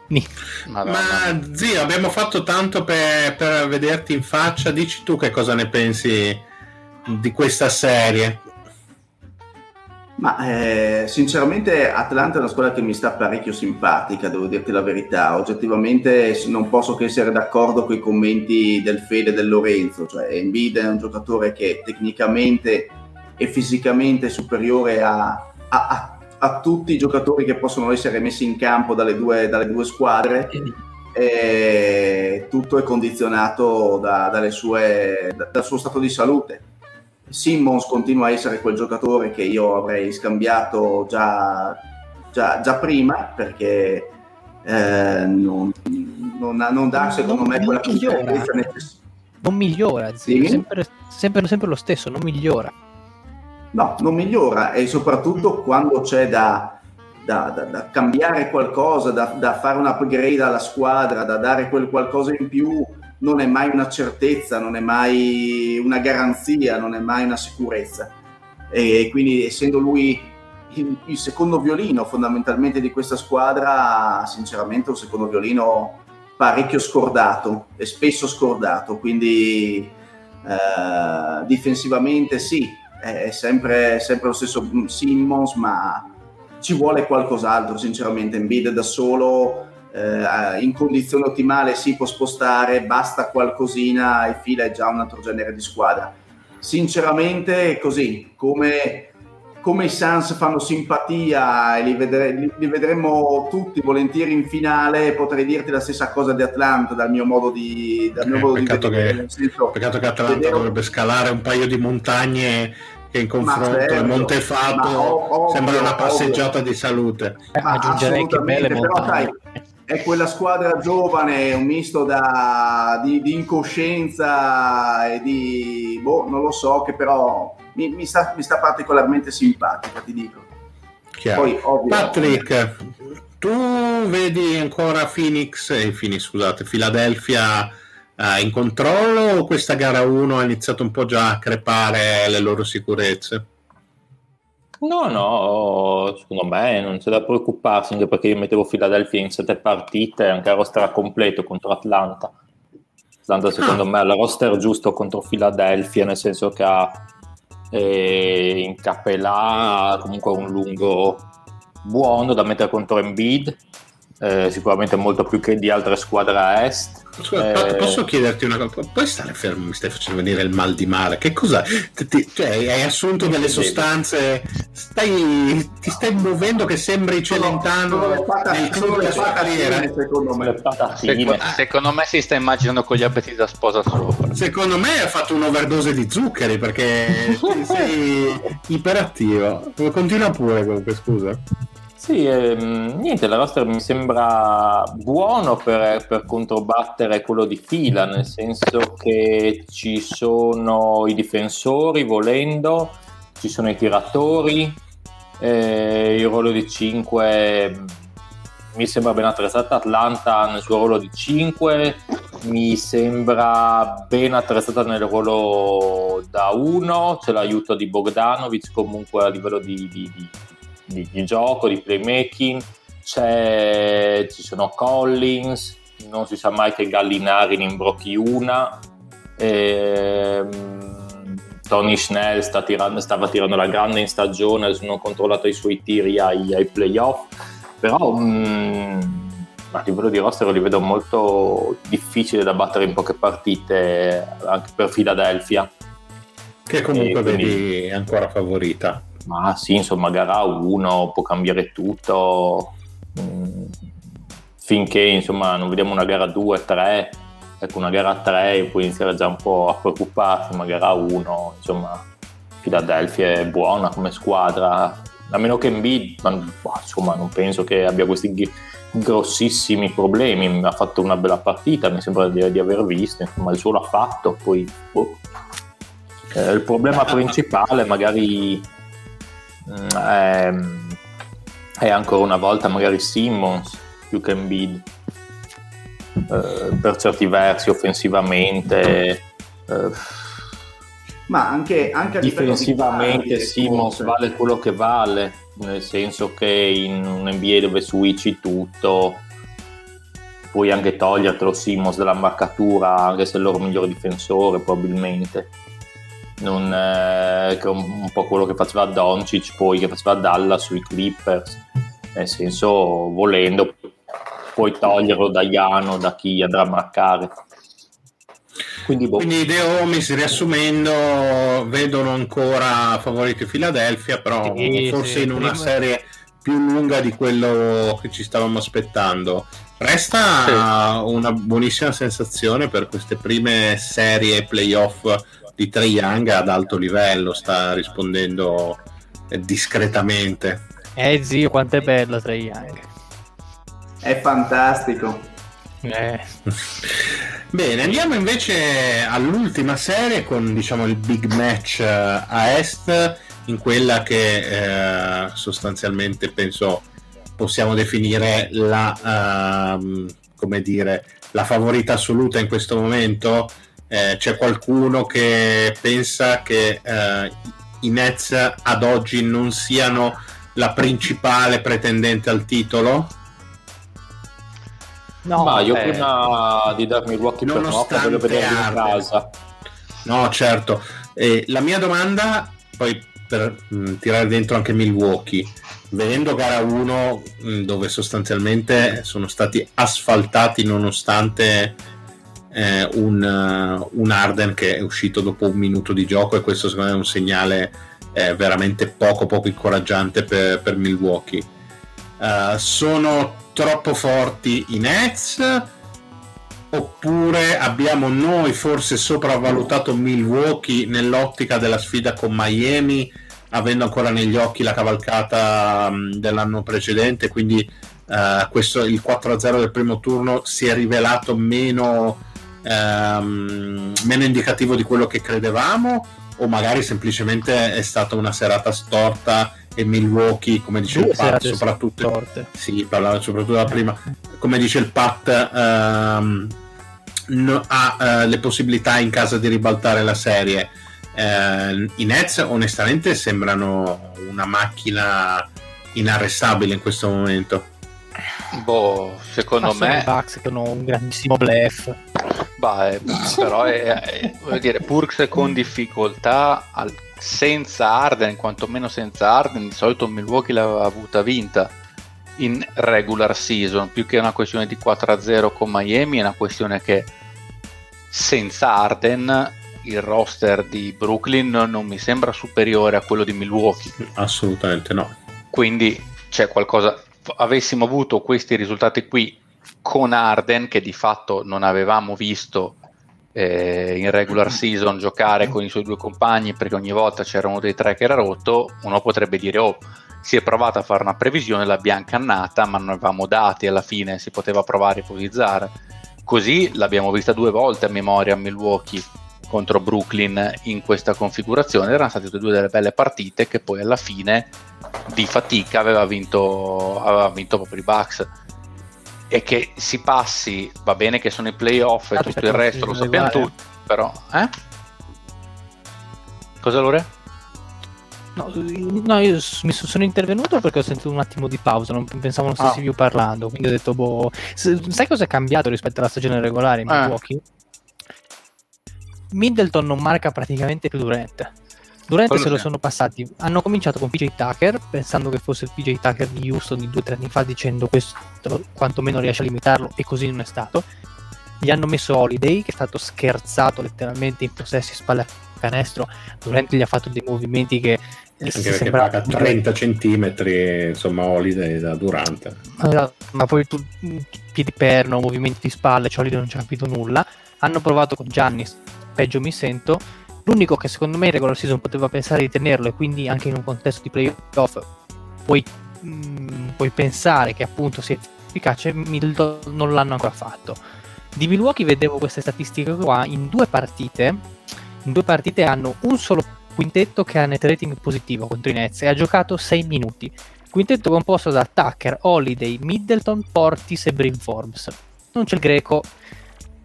ni. Ma zio, abbiamo fatto tanto per, per vederti in faccia. Dici tu che cosa ne pensi di questa serie? Ma eh, sinceramente Atlanta è una squadra che mi sta parecchio simpatica, devo dirti la verità. Oggettivamente non posso che essere d'accordo con i commenti del Fede del Lorenzo, cioè Embiid è un giocatore che tecnicamente e fisicamente è superiore a, a, a, a, tutti i giocatori che possono essere messi in campo dalle due, dalle due squadre. E tutto è condizionato da, sue, da, dal suo stato di salute Simmons continua a essere quel giocatore che io avrei scambiato già, già, già prima perché eh, non, non, non, dà secondo non, me quella consistenza necessaria. Non migliora, sì? sempre, sempre, sempre, lo stesso, non migliora. No, non migliora e soprattutto mm. quando c'è da, da, da, da cambiare qualcosa, da, fare un upgrade alla squadra, da dare quel qualcosa in più non è mai una certezza, non è mai una garanzia, non è mai una sicurezza. E quindi essendo lui il, il secondo violino fondamentalmente di questa squadra, sinceramente un secondo violino parecchio scordato e spesso scordato, quindi eh, difensivamente sì, è sempre, sempre lo stesso Simmons, ma ci vuole qualcos'altro, sinceramente. Embiid da solo eh, in condizione ottimale si può spostare, basta qualcosina e fila è già un altro genere di squadra. Sinceramente, così come, come i Suns fanno simpatia e li, vedre, li, li, vedremo tutti volentieri in finale, potrei dirti la stessa cosa di Atlanta dal mio modo di, dal mio eh, modo peccato di vedere. Che, senso, peccato che Atlanta vedere... dovrebbe scalare un paio di montagne che in confronto certo, a Montefato sembra una passeggiata ovvio. di salute. Ma aggiungerei che belle però sai, è quella squadra giovane, un misto da, di, di, incoscienza e di, boh, non lo so, che però mi, mi, sta, mi sta, particolarmente simpatica, ti dico. Poi, ovvio, Patrick, tu vedi ancora Phoenix, eh, Phoenix scusate, Philadelphia eh, in controllo o questa gara 1 ha iniziato un po' già a crepare le loro sicurezze? No, no, secondo me non c'è da preoccuparsi, anche perché io mettevo Philadelphia in sette partite, anche a roster completo contro Atlanta. Atlanta secondo ah. me ha il roster giusto contro Philadelphia, nel senso che ha eh, in capella comunque un lungo buono da mettere contro Embiid, eh, sicuramente molto più che di altre squadre a est Scusa, eh... posso chiederti una cosa? Puoi stare fermo? Mi stai facendo venire il mal di mare. Che cosa? Ti, cioè, hai assunto delle sostanze? Stai, ti stai muovendo che sembri Celentano nel club della sua carriera? Secondo me. Secondo, secondo me si sta immaginando con gli abiti da sposa sopra. Secondo me ha fatto un'overdose di zuccheri perché sei iperattivo. Continua pure comunque, scusa. Sì, ehm, niente, la roster mi sembra buono per, per, controbattere quello di fila, nel senso che ci sono i difensori volendo, ci sono i tiratori, eh, il ruolo di 5 mi sembra ben attrezzata Atlanta nel suo ruolo di 5 mi sembra ben attrezzata nel ruolo da 1 c'è l'aiuto di Bogdanovic comunque a livello di, di, di di, di gioco, di playmaking, ci sono Collins, non si sa mai che Gallinari ne imbrocchi una. Ehm, Tony Snell sta tirando, stava tirando la grande in stagione, sono controllato i suoi tiri ai, ai playoff, però mh, mm, a livello di roster li vedo molto difficili da battere in poche partite anche per Philadelphia. Che comunque quindi, vedi ancora favorita. Ma sì, insomma, gara 1 può cambiare tutto. Mm, finché insomma non vediamo una gara 2, 3, ecco una gara 3 può iniziare già un po' a preoccuparsi, ma gara 1, insomma, Philadelphia è buona come squadra, a meno che Embiid, boh, insomma, non penso che abbia questi grossissimi problemi, ha fatto una bella partita, mi sembra di, di aver visto, insomma, il suo l'ha fatto, poi boh. eh, il problema principale magari è, ehm, è ancora una volta magari Simmons più che Embiid. Eh, per certi versi offensivamente eh, ma anche, anche difensivamente Simmons vale quello che vale nel senso che in un NBA dove switchi tutto puoi anche togliertelo Simmons dalla marcatura anche se è il loro migliore difensore probabilmente non, eh, che è un, un, po' quello che faceva Doncic poi che faceva Dallas sui Clippers nel senso volendo puoi toglierlo da Iano da chi andrà a marcare quindi, boh. Quindi The Homies riassumendo vedono ancora favoriti Philadelphia però sì, forse sì, in una prima... serie più lunga di quello che ci stavamo aspettando resta sì. una buonissima sensazione per queste prime serie playoff di Trae Young ad alto livello, sta rispondendo eh, discretamente. Eh zio, quanto è bello Trae Young. È fantastico. Eh. Bene, andiamo invece all'ultima serie con diciamo il big match uh, a est, in quella che uh, sostanzialmente penso possiamo definire la, uh, come dire, la favorita assoluta in questo momento eh, c'è qualcuno che pensa che eh, i Nets ad oggi non siano la principale pretendente al titolo? No, ma io eh, prima di darmi il Milwaukee per Milwaukee vedere in casa. No, certo. Eh, la mia domanda, poi per mh, mm, tirare dentro anche Milwaukee. Vedendo gara 1 mh, mm, dove sostanzialmente sono stati asfaltati nonostante eh, un, uh, un, Arden che è uscito dopo un minuto di gioco e questo secondo me è un segnale eh, veramente poco poco incoraggiante per, per Milwaukee. Uh, sono troppo forti i Nets oppure abbiamo noi forse sopravvalutato Milwaukee nell'ottica della sfida con Miami avendo ancora negli occhi la cavalcata um, dell'anno precedente quindi uh, questo, il 4-0 del primo turno si è rivelato meno, um, meno indicativo di quello che credevamo o magari semplicemente è stata una serata storta e Milwaukee, come dice Due il Pat, soprattutto, sì, parlava soprattutto da prima, come dice il Pat, um, no, ha uh, le possibilità in casa di ribaltare la serie. Uh, I Nets onestamente sembrano una macchina inarrestabile in questo momento. Boh, secondo Ma me... I Bucks che hanno un grandissimo blef. Beh, però è, è, voglio dire, Burks con difficoltà al, senza Arden, quantomeno senza Arden, di solito Milwaukee l'aveva avuta vinta in regular season, più che una questione di 4-0 con Miami, è una questione che senza Arden il roster di Brooklyn non mi sembra superiore a quello di Milwaukee. Assolutamente no. Quindi c'è qualcosa, avessimo avuto questi risultati qui con Arden, che di fatto non avevamo visto eh, in regular season giocare con i suoi due compagni perché ogni volta c'era uno dei tre che era rotto, uno potrebbe dire oh si è provato a fare una previsione, l'abbiamo cannata ma non avevamo dati alla fine, si poteva provare a ipotizzare. Così l'abbiamo vista due volte a memoria a Milwaukee contro Brooklyn in questa configurazione, erano state due delle belle partite che poi alla fine di fatica aveva vinto, aveva vinto proprio i Bucks e che si passi, va bene che sono i playoff e tutto il resto, lo sappiamo tutti, però... Eh? Cosa Lore? No, no, io mi sono intervenuto perché ho sentito un attimo di pausa, non pensavo non stessi ah. più parlando, quindi ho detto, boh... Sai cosa è cambiato rispetto alla stagione regolare in eh. Milwaukee? Middleton non marca praticamente più Durant. Durante se lo sono passati, hanno cominciato con PJ Tucker, pensando che fosse il PJ Tucker di Houston di due o tre anni fa, dicendo questo quantomeno riesce a limitarlo, e così non è stato. Gli hanno messo Holiday, che è stato scherzato letteralmente in possessi spalle a canestro. Durante gli ha fatto dei movimenti che anche perché sembra... paga 30 centimetri insomma Holiday da Durante ma poi tu piedi perno movimenti di spalle cioè Holiday non ci ha capito nulla hanno provato con Giannis peggio mi sento L'unico che secondo me in regular season poteva pensare di tenerlo e quindi anche in un contesto di playoff puoi, mh, mm, puoi pensare che appunto sia efficace, Middleton non l'hanno ancora fatto. Di Milwaukee vedevo queste statistiche qua in due partite. In due partite hanno un solo quintetto che ha net rating positivo contro i Nets e ha giocato 6 minuti. Quintetto composto da Tucker, Holiday, Middleton, Portis e Brim Forbes. Non c'è il greco,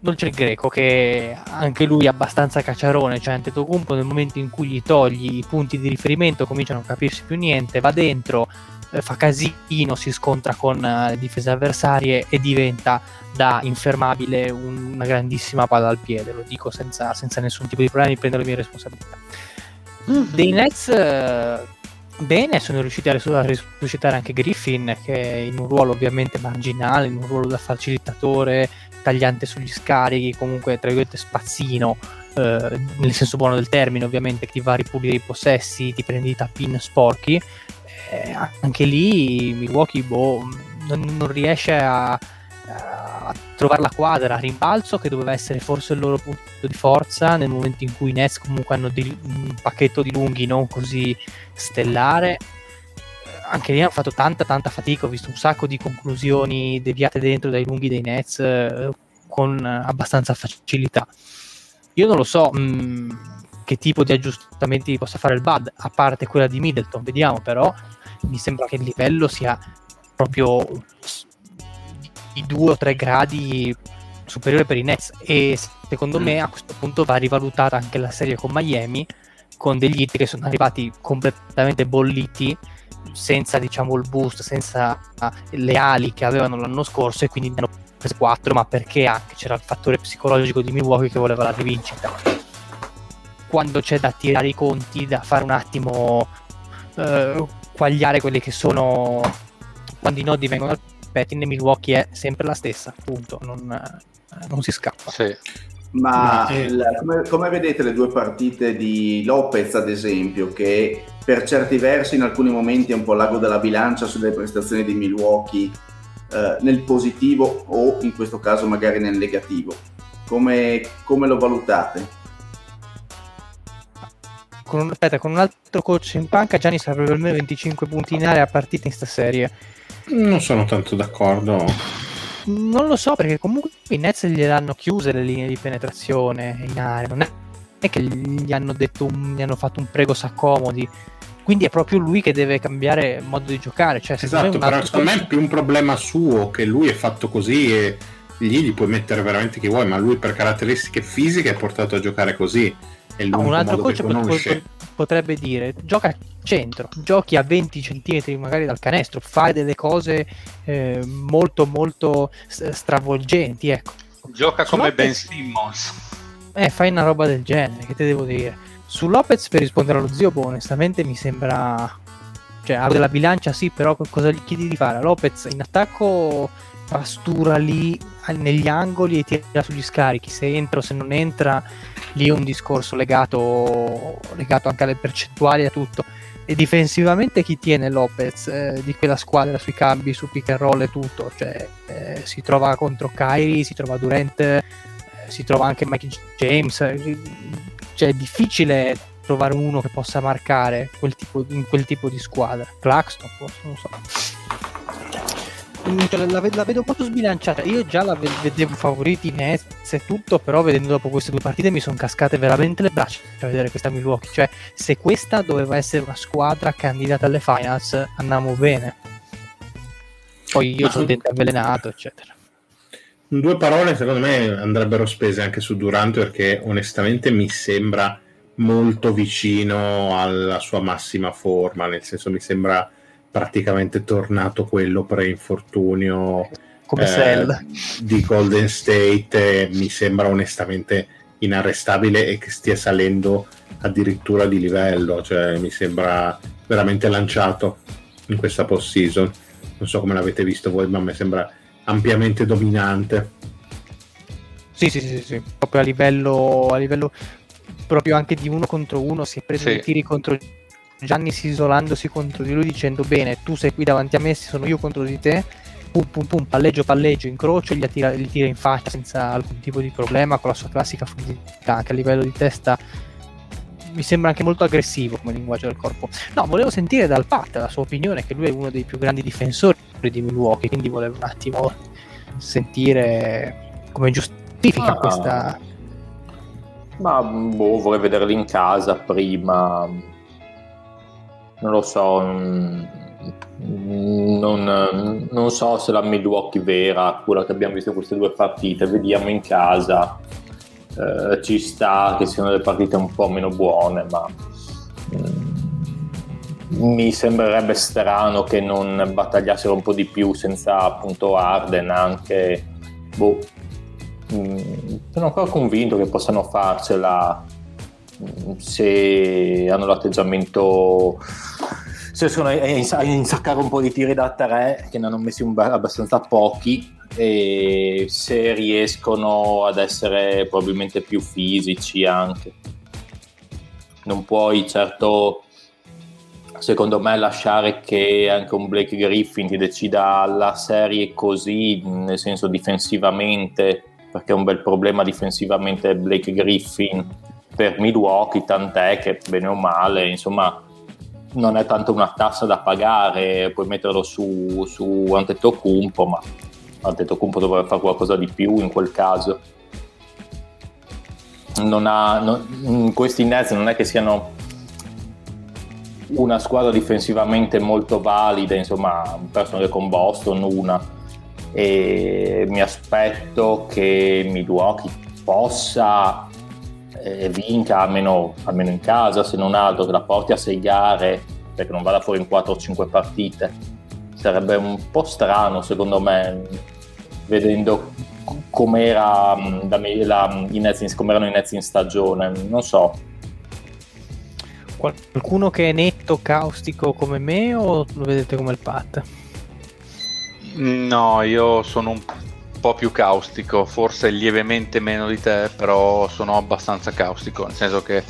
non c'è il greco che anche lui è abbastanza cacciarone, cioè Antetokounmpo nel momento in cui gli togli i punti di riferimento comincia a non capirsi più niente, va dentro, eh, fa casino, si scontra con eh, le difese avversarie e diventa da infermabile un, una grandissima palla al piede, lo dico senza, senza nessun tipo di problemi, prendo le mie responsabilità. Mm-hmm. Dei Nets eh, bene, sono riusciti a risuscitare anche Griffin che in un ruolo ovviamente marginale, in un ruolo da facilitatore, tagliante sugli scarichi, comunque tra virgolette spazzino, eh, nel senso buono del termine ovviamente, che ti va a ripulire i possessi, ti prendi i tappin sporchi, eh, anche lì Milwaukee boh, non, non riesce a, a, trovare la quadra a rimbalzo che doveva essere forse il loro punto di forza nel momento in cui i Nets comunque hanno di, un pacchetto di lunghi non così stellare anche lì hanno fatto tanta tanta fatica, ho visto un sacco di conclusioni deviate dentro dai lunghi dei Nets eh, con abbastanza facilità. Io non lo so mh, mm, che tipo di aggiustamenti possa fare il Bud, a parte quella di Middleton, vediamo però, mi sembra che il livello sia proprio di due o tre gradi superiore per i Nets e secondo mm. me a questo punto va rivalutata anche la serie con Miami con degli hit che sono arrivati completamente bolliti senza diciamo il boost, senza le ali che avevano l'anno scorso e quindi ne hanno prese 4, ma perché anche c'era il fattore psicologico di Milwaukee che voleva la rivincita. quando c'è da tirare i conti, da fare un attimo eh, quagliare quelli che sono quando i nodi vengono al pettine, Milwaukee è sempre la stessa, appunto, non, eh, non si scappa. Sì. Ma la, come, come, vedete le due partite di Lopez, ad esempio, che per certi versi in alcuni momenti è un po' l'ago della bilancia sulle prestazioni di Milwaukee, eh, nel positivo o in questo caso magari nel negativo, come, come lo valutate? Con un, aspetta, con un altro coach in panca Gianni avrebbe almeno 25 punti in area a partita in sta serie. Non sono tanto d'accordo. Non lo so perché comunque i Nets gliel'hanno chiuse le linee di penetrazione in area, non è che gli hanno, detto un, gli hanno fatto un prego s'accomodi. Quindi è proprio lui che deve cambiare modo di giocare. Cioè, esatto, però secondo me è più un problema suo che lui è fatto così e gli, gli puoi mettere veramente chi vuoi, ma lui per caratteristiche fisiche è portato a giocare così. È no, un altro coach pot- potrebbe dire gioca a centro, giochi a 20 cm magari dal canestro, fai delle cose eh, molto molto stravolgenti. Ecco. Gioca Su come Lopez, Ben Simmons. Eh, fai una roba del genere, che te devo dire. Su Lopez per rispondere allo zio, boh, onestamente mi sembra... Cioè, ha della bilancia sì, però cosa gli chiedi di fare? Lopez in attacco pastura lì negli angoli e tira sugli scarichi. Se entra o se non entra, lì un discorso legato, legato anche alle percentuali e a tutto. E difensivamente chi tiene Lopez eh, di quella squadra sui cambi, su pick and roll e tutto? Cioè, eh, si trova contro Kyrie, si trova Durant, eh, si trova anche Mike James. Cioè, è difficile trovare uno che possa marcare quel tipo, in quel tipo di squadra. Claxton, non lo so. Cioè, la, la, vedo molto sbilanciata. Io già la vedevo favoriti in Nets e tutto, però vedendo dopo queste due partite mi sono cascate veramente le braccia per vedere questa Milwaukee. Cioè, se questa doveva essere una squadra candidata alle finals, andiamo bene. Poi io sono dentro avvelenato, eccetera. Due parole secondo me andrebbero spese anche su Durante perché onestamente mi sembra molto vicino alla sua massima forma, nel senso mi sembra praticamente tornato quello pre-infortunio eh, di Golden State mi sembra onestamente inarrestabile e che stia salendo addirittura di livello, cioè mi sembra veramente lanciato in questa post season. Non so come l'avete visto voi, ma a me sembra ampiamente dominante. Sì, sì, sì, sì. proprio a livello, a livello proprio anche di uno contro uno si è preso sì. tiri contro Giannis isolandosi contro di lui dicendo bene tu sei qui davanti a me sono io contro di te. Pum pum pum palleggio palleggio incrocio gli tira, gli tira in faccia senza alcun tipo di problema con la sua classica fluidità anche a livello di testa mi sembra anche molto aggressivo come linguaggio del corpo. No volevo sentire dal Pat la sua opinione che lui è uno dei più grandi difensori di Milwaukee quindi volevo un attimo sentire come giustifica ah, questa ma boh, vorrei vederli in casa prima non lo so, mm, non, non, so se la Milwaukee vera, quella che abbiamo visto queste due partite, vediamo in casa, eh, ci sta che siano le partite un po' meno buone, ma mm, mi sembrerebbe strano che non battagliassero un po' di più senza appunto Arden anche, boh, mm, sono ancora convinto che possano farcela se hanno l'atteggiamento se riescono a insaccare un po' di tiri da tre che ne hanno messi abbastanza pochi e se riescono ad essere probabilmente più fisici anche. Non puoi certo secondo me lasciare che anche un Blake Griffin ti decida la serie così nel senso difensivamente perché è un bel problema difensivamente Blake Griffin per Milwaukee, tant'è che bene o male, insomma, non è tanto una tassa da pagare, puoi metterlo su, su Antetokounmpo, ma Antetokounmpo dovrebbe fare qualcosa di più in quel caso. Non ha, non, questi Nets non è che siano una squadra difensivamente molto valida, insomma, perso anche con Boston una e mi aspetto che Milwaukee possa eh, vinca almeno, almeno, in casa, se non altro, che la porti a 6 gare perché non vada fuori in 4 o 5 partite. Sarebbe un po' strano, secondo me, vedendo com'era la, la, i Nets, come erano i Nets in stagione. Non so, Qualcuno che è netto, caustico come me o lo vedete come il Pat? No, io sono un po' più caustico, forse lievemente meno di te, però sono abbastanza caustico, nel senso che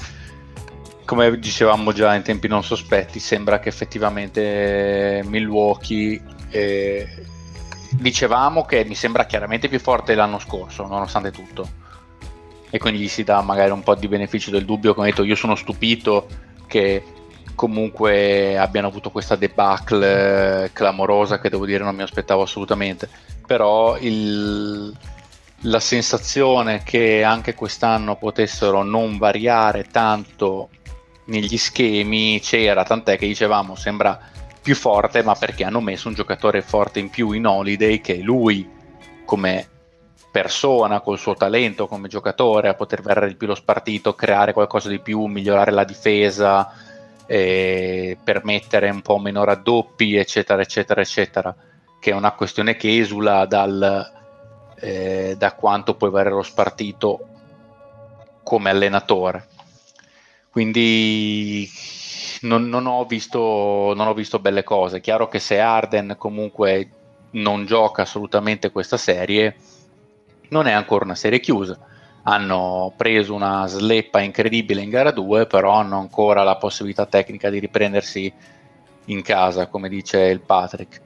come dicevamo già in tempi non sospetti, sembra che effettivamente Milwaukee eh, dicevamo che mi sembra chiaramente più forte l'anno scorso, nonostante tutto. E quindi gli si dà magari un po' di beneficio del dubbio, come detto, io sono stupito che comunque abbiano avuto questa debacle eh, clamorosa che devo dire non mi aspettavo assolutamente. Però il, la sensazione che anche quest'anno potessero non variare tanto negli schemi c'era, tant'è che dicevamo sembra più forte, ma perché hanno messo un giocatore forte in più in Holiday che lui come persona, col suo talento come giocatore, a poter verre di più lo spartito, creare qualcosa di più, migliorare la difesa, eh, permettere un po' meno raddoppi, eccetera, eccetera, eccetera, che è una questione che esula dal, eh, da quanto puoi avere lo spartito come allenatore. Quindi non, non, ho visto, non ho visto belle cose. Chiaro che se Arden comunque non gioca assolutamente questa serie, non è ancora una serie chiusa. Hanno preso una sleppa incredibile in gara 2, però hanno ancora la possibilità tecnica di riprendersi in casa, come dice il Patrick.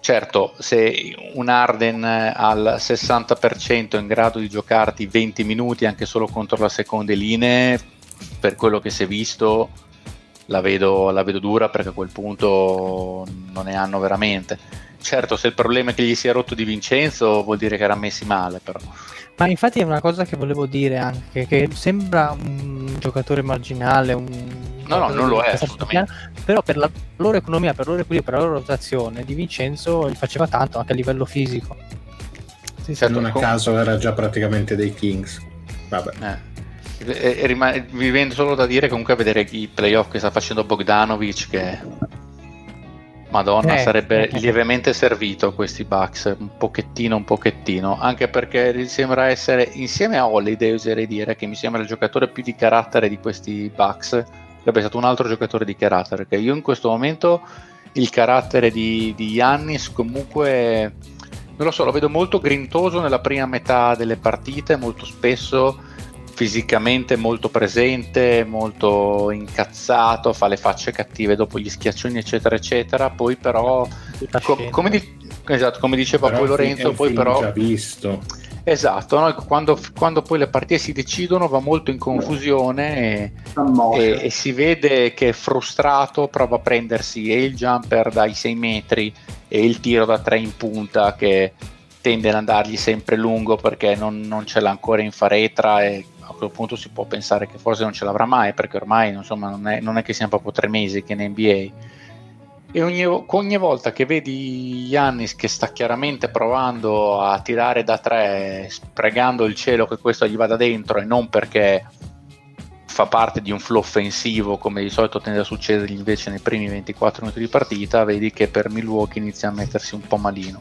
Certo, se un Arden al 60% è in grado di giocarti 20 minuti anche solo contro le seconde linee, per quello che si è visto, la vedo, la vedo dura perché a quel punto non ne hanno veramente. Certo, se il problema è che gli si è rotto di Vincenzo, vuol dire che era messi male, però. Ma infatti è una cosa che volevo dire anche, che sembra un giocatore marginale, un... No, no, non lo è assolutamente. Però per la loro economia, per loro equilibrio, per la loro rotazione, di Vincenzo gli faceva tanto anche a livello fisico. Sì, certo, non a caso era già praticamente dei Kings. Vabbè. Eh. E, e rimane, mi viene solo da dire comunque a vedere i playoff che sta facendo Bogdanovic che Madonna, eh, sarebbe eh, lievemente servito questi Bucks, un pochettino, un pochettino, anche perché sembra essere, insieme a Holiday, oserei dire, che mi sembra il giocatore più di carattere di questi Bucks, sarebbe stato un altro giocatore di carattere, perché io in questo momento il carattere di, di Yannis comunque, non lo so, lo vedo molto grintoso nella prima metà delle partite, molto spesso fisicamente molto presente, molto incazzato, fa le facce cattive dopo gli schiaccioni, eccetera, eccetera. Poi, però, co- come, di- esatto, come, diceva però poi Lorenzo, poi però. Già visto. Esatto, no? quando, quando, poi le partite si decidono va molto in confusione e, e, e, si vede che è frustrato, prova a prendersi e il jumper dai 6 metri e il tiro da 3 in punta che tende ad andargli sempre lungo perché non, non ce l'ha ancora in faretra e a quel punto si può pensare che forse non ce l'avrà mai perché ormai insomma, non, è, non è che siamo proprio tre mesi che in NBA e ogni, ogni, volta che vedi Yannis che sta chiaramente provando a tirare da tre spregando il cielo che questo gli vada dentro e non perché fa parte di un flow offensivo come di solito tende a succedergli invece nei primi 24 minuti di partita vedi che per Milwaukee inizia a mettersi un po' malino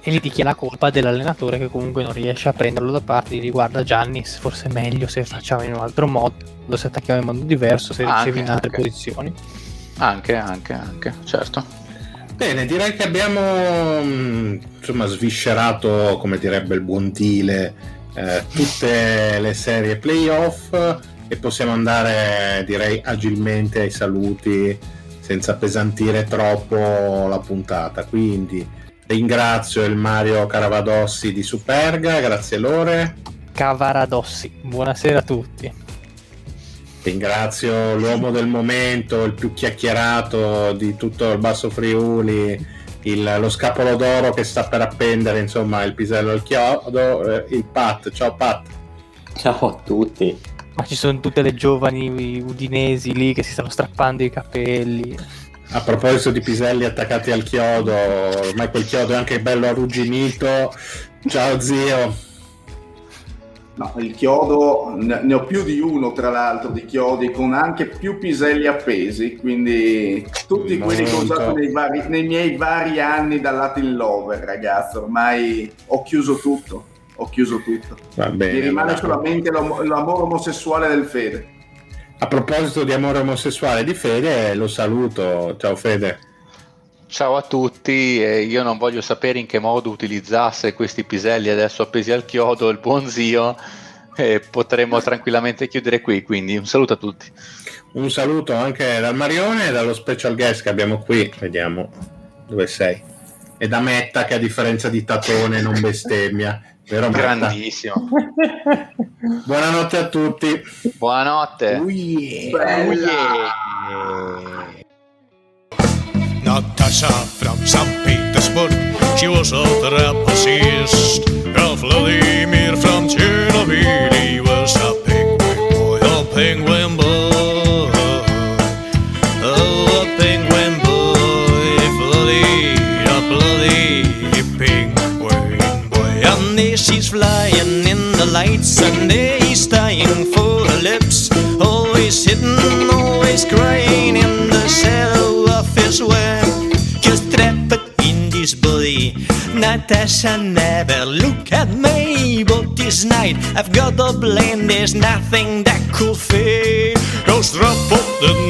e gli dichi la colpa dell'allenatore che comunque non riesce a prenderlo da parte di guarda Gianni forse è meglio se facciamo in un altro modo se attacchiamo in modo diverso se anche, ricevi in altre anche. posizioni. Anche anche anche certo. Bene direi che abbiamo mm, insomma sviscerato come direbbe il buon Tile eh, tutte le serie playoff e possiamo andare direi agilmente ai saluti senza pesantire troppo la puntata. Quindi Ringrazio il Mario Caravadossi di Superga, grazie Lore. Cavaradossi, buonasera a tutti. Ringrazio l'uomo del momento, il più chiacchierato di tutto il Basso Friuli, il, lo scapolo d'oro che sta per appendere, insomma, il pisello al chiodo, eh, il Pat. Ciao Pat. Ciao a tutti. Ma ci sono tutte le giovani udinesi lì che si stanno strappando i capelli. A proposito di piselli attaccati al chiodo, ormai quel chiodo è anche bello arrugginito. Ciao zio. No, il chiodo ne ho più di uno, tra l'altro, di chiodi con anche più piselli appesi. Quindi tutti quelli che ho usato nei, vari, nei miei vari anni da Latin Lover, ragazzo. Ormai ho chiuso tutto. Ho chiuso tutto. Va bene, Mi rimane solamente l'amore omosessuale del Fede. A proposito di amore omosessuale di Fede, lo saluto. Ciao Fede. Ciao a tutti, eh, io non voglio sapere in che modo utilizzasse questi piselli adesso appesi al chiodo il buon zio e potremmo tranquillamente chiudere qui, quindi un saluto a tutti. Un saluto anche dal Marione e dallo special guest che abbiamo qui, vediamo dove sei. E da Metta che a differenza di Tatone non bestemmia. Vero Grandissimo. Buonanotte a tutti. Buonanotte. Oh yeah. Oh yeah. Natasha from St. Petersburg, she was a trapezist. Ralph Vladimir Natasha never look at me, but this night I've got a blame. There's nothing that could fade. Just trapped in this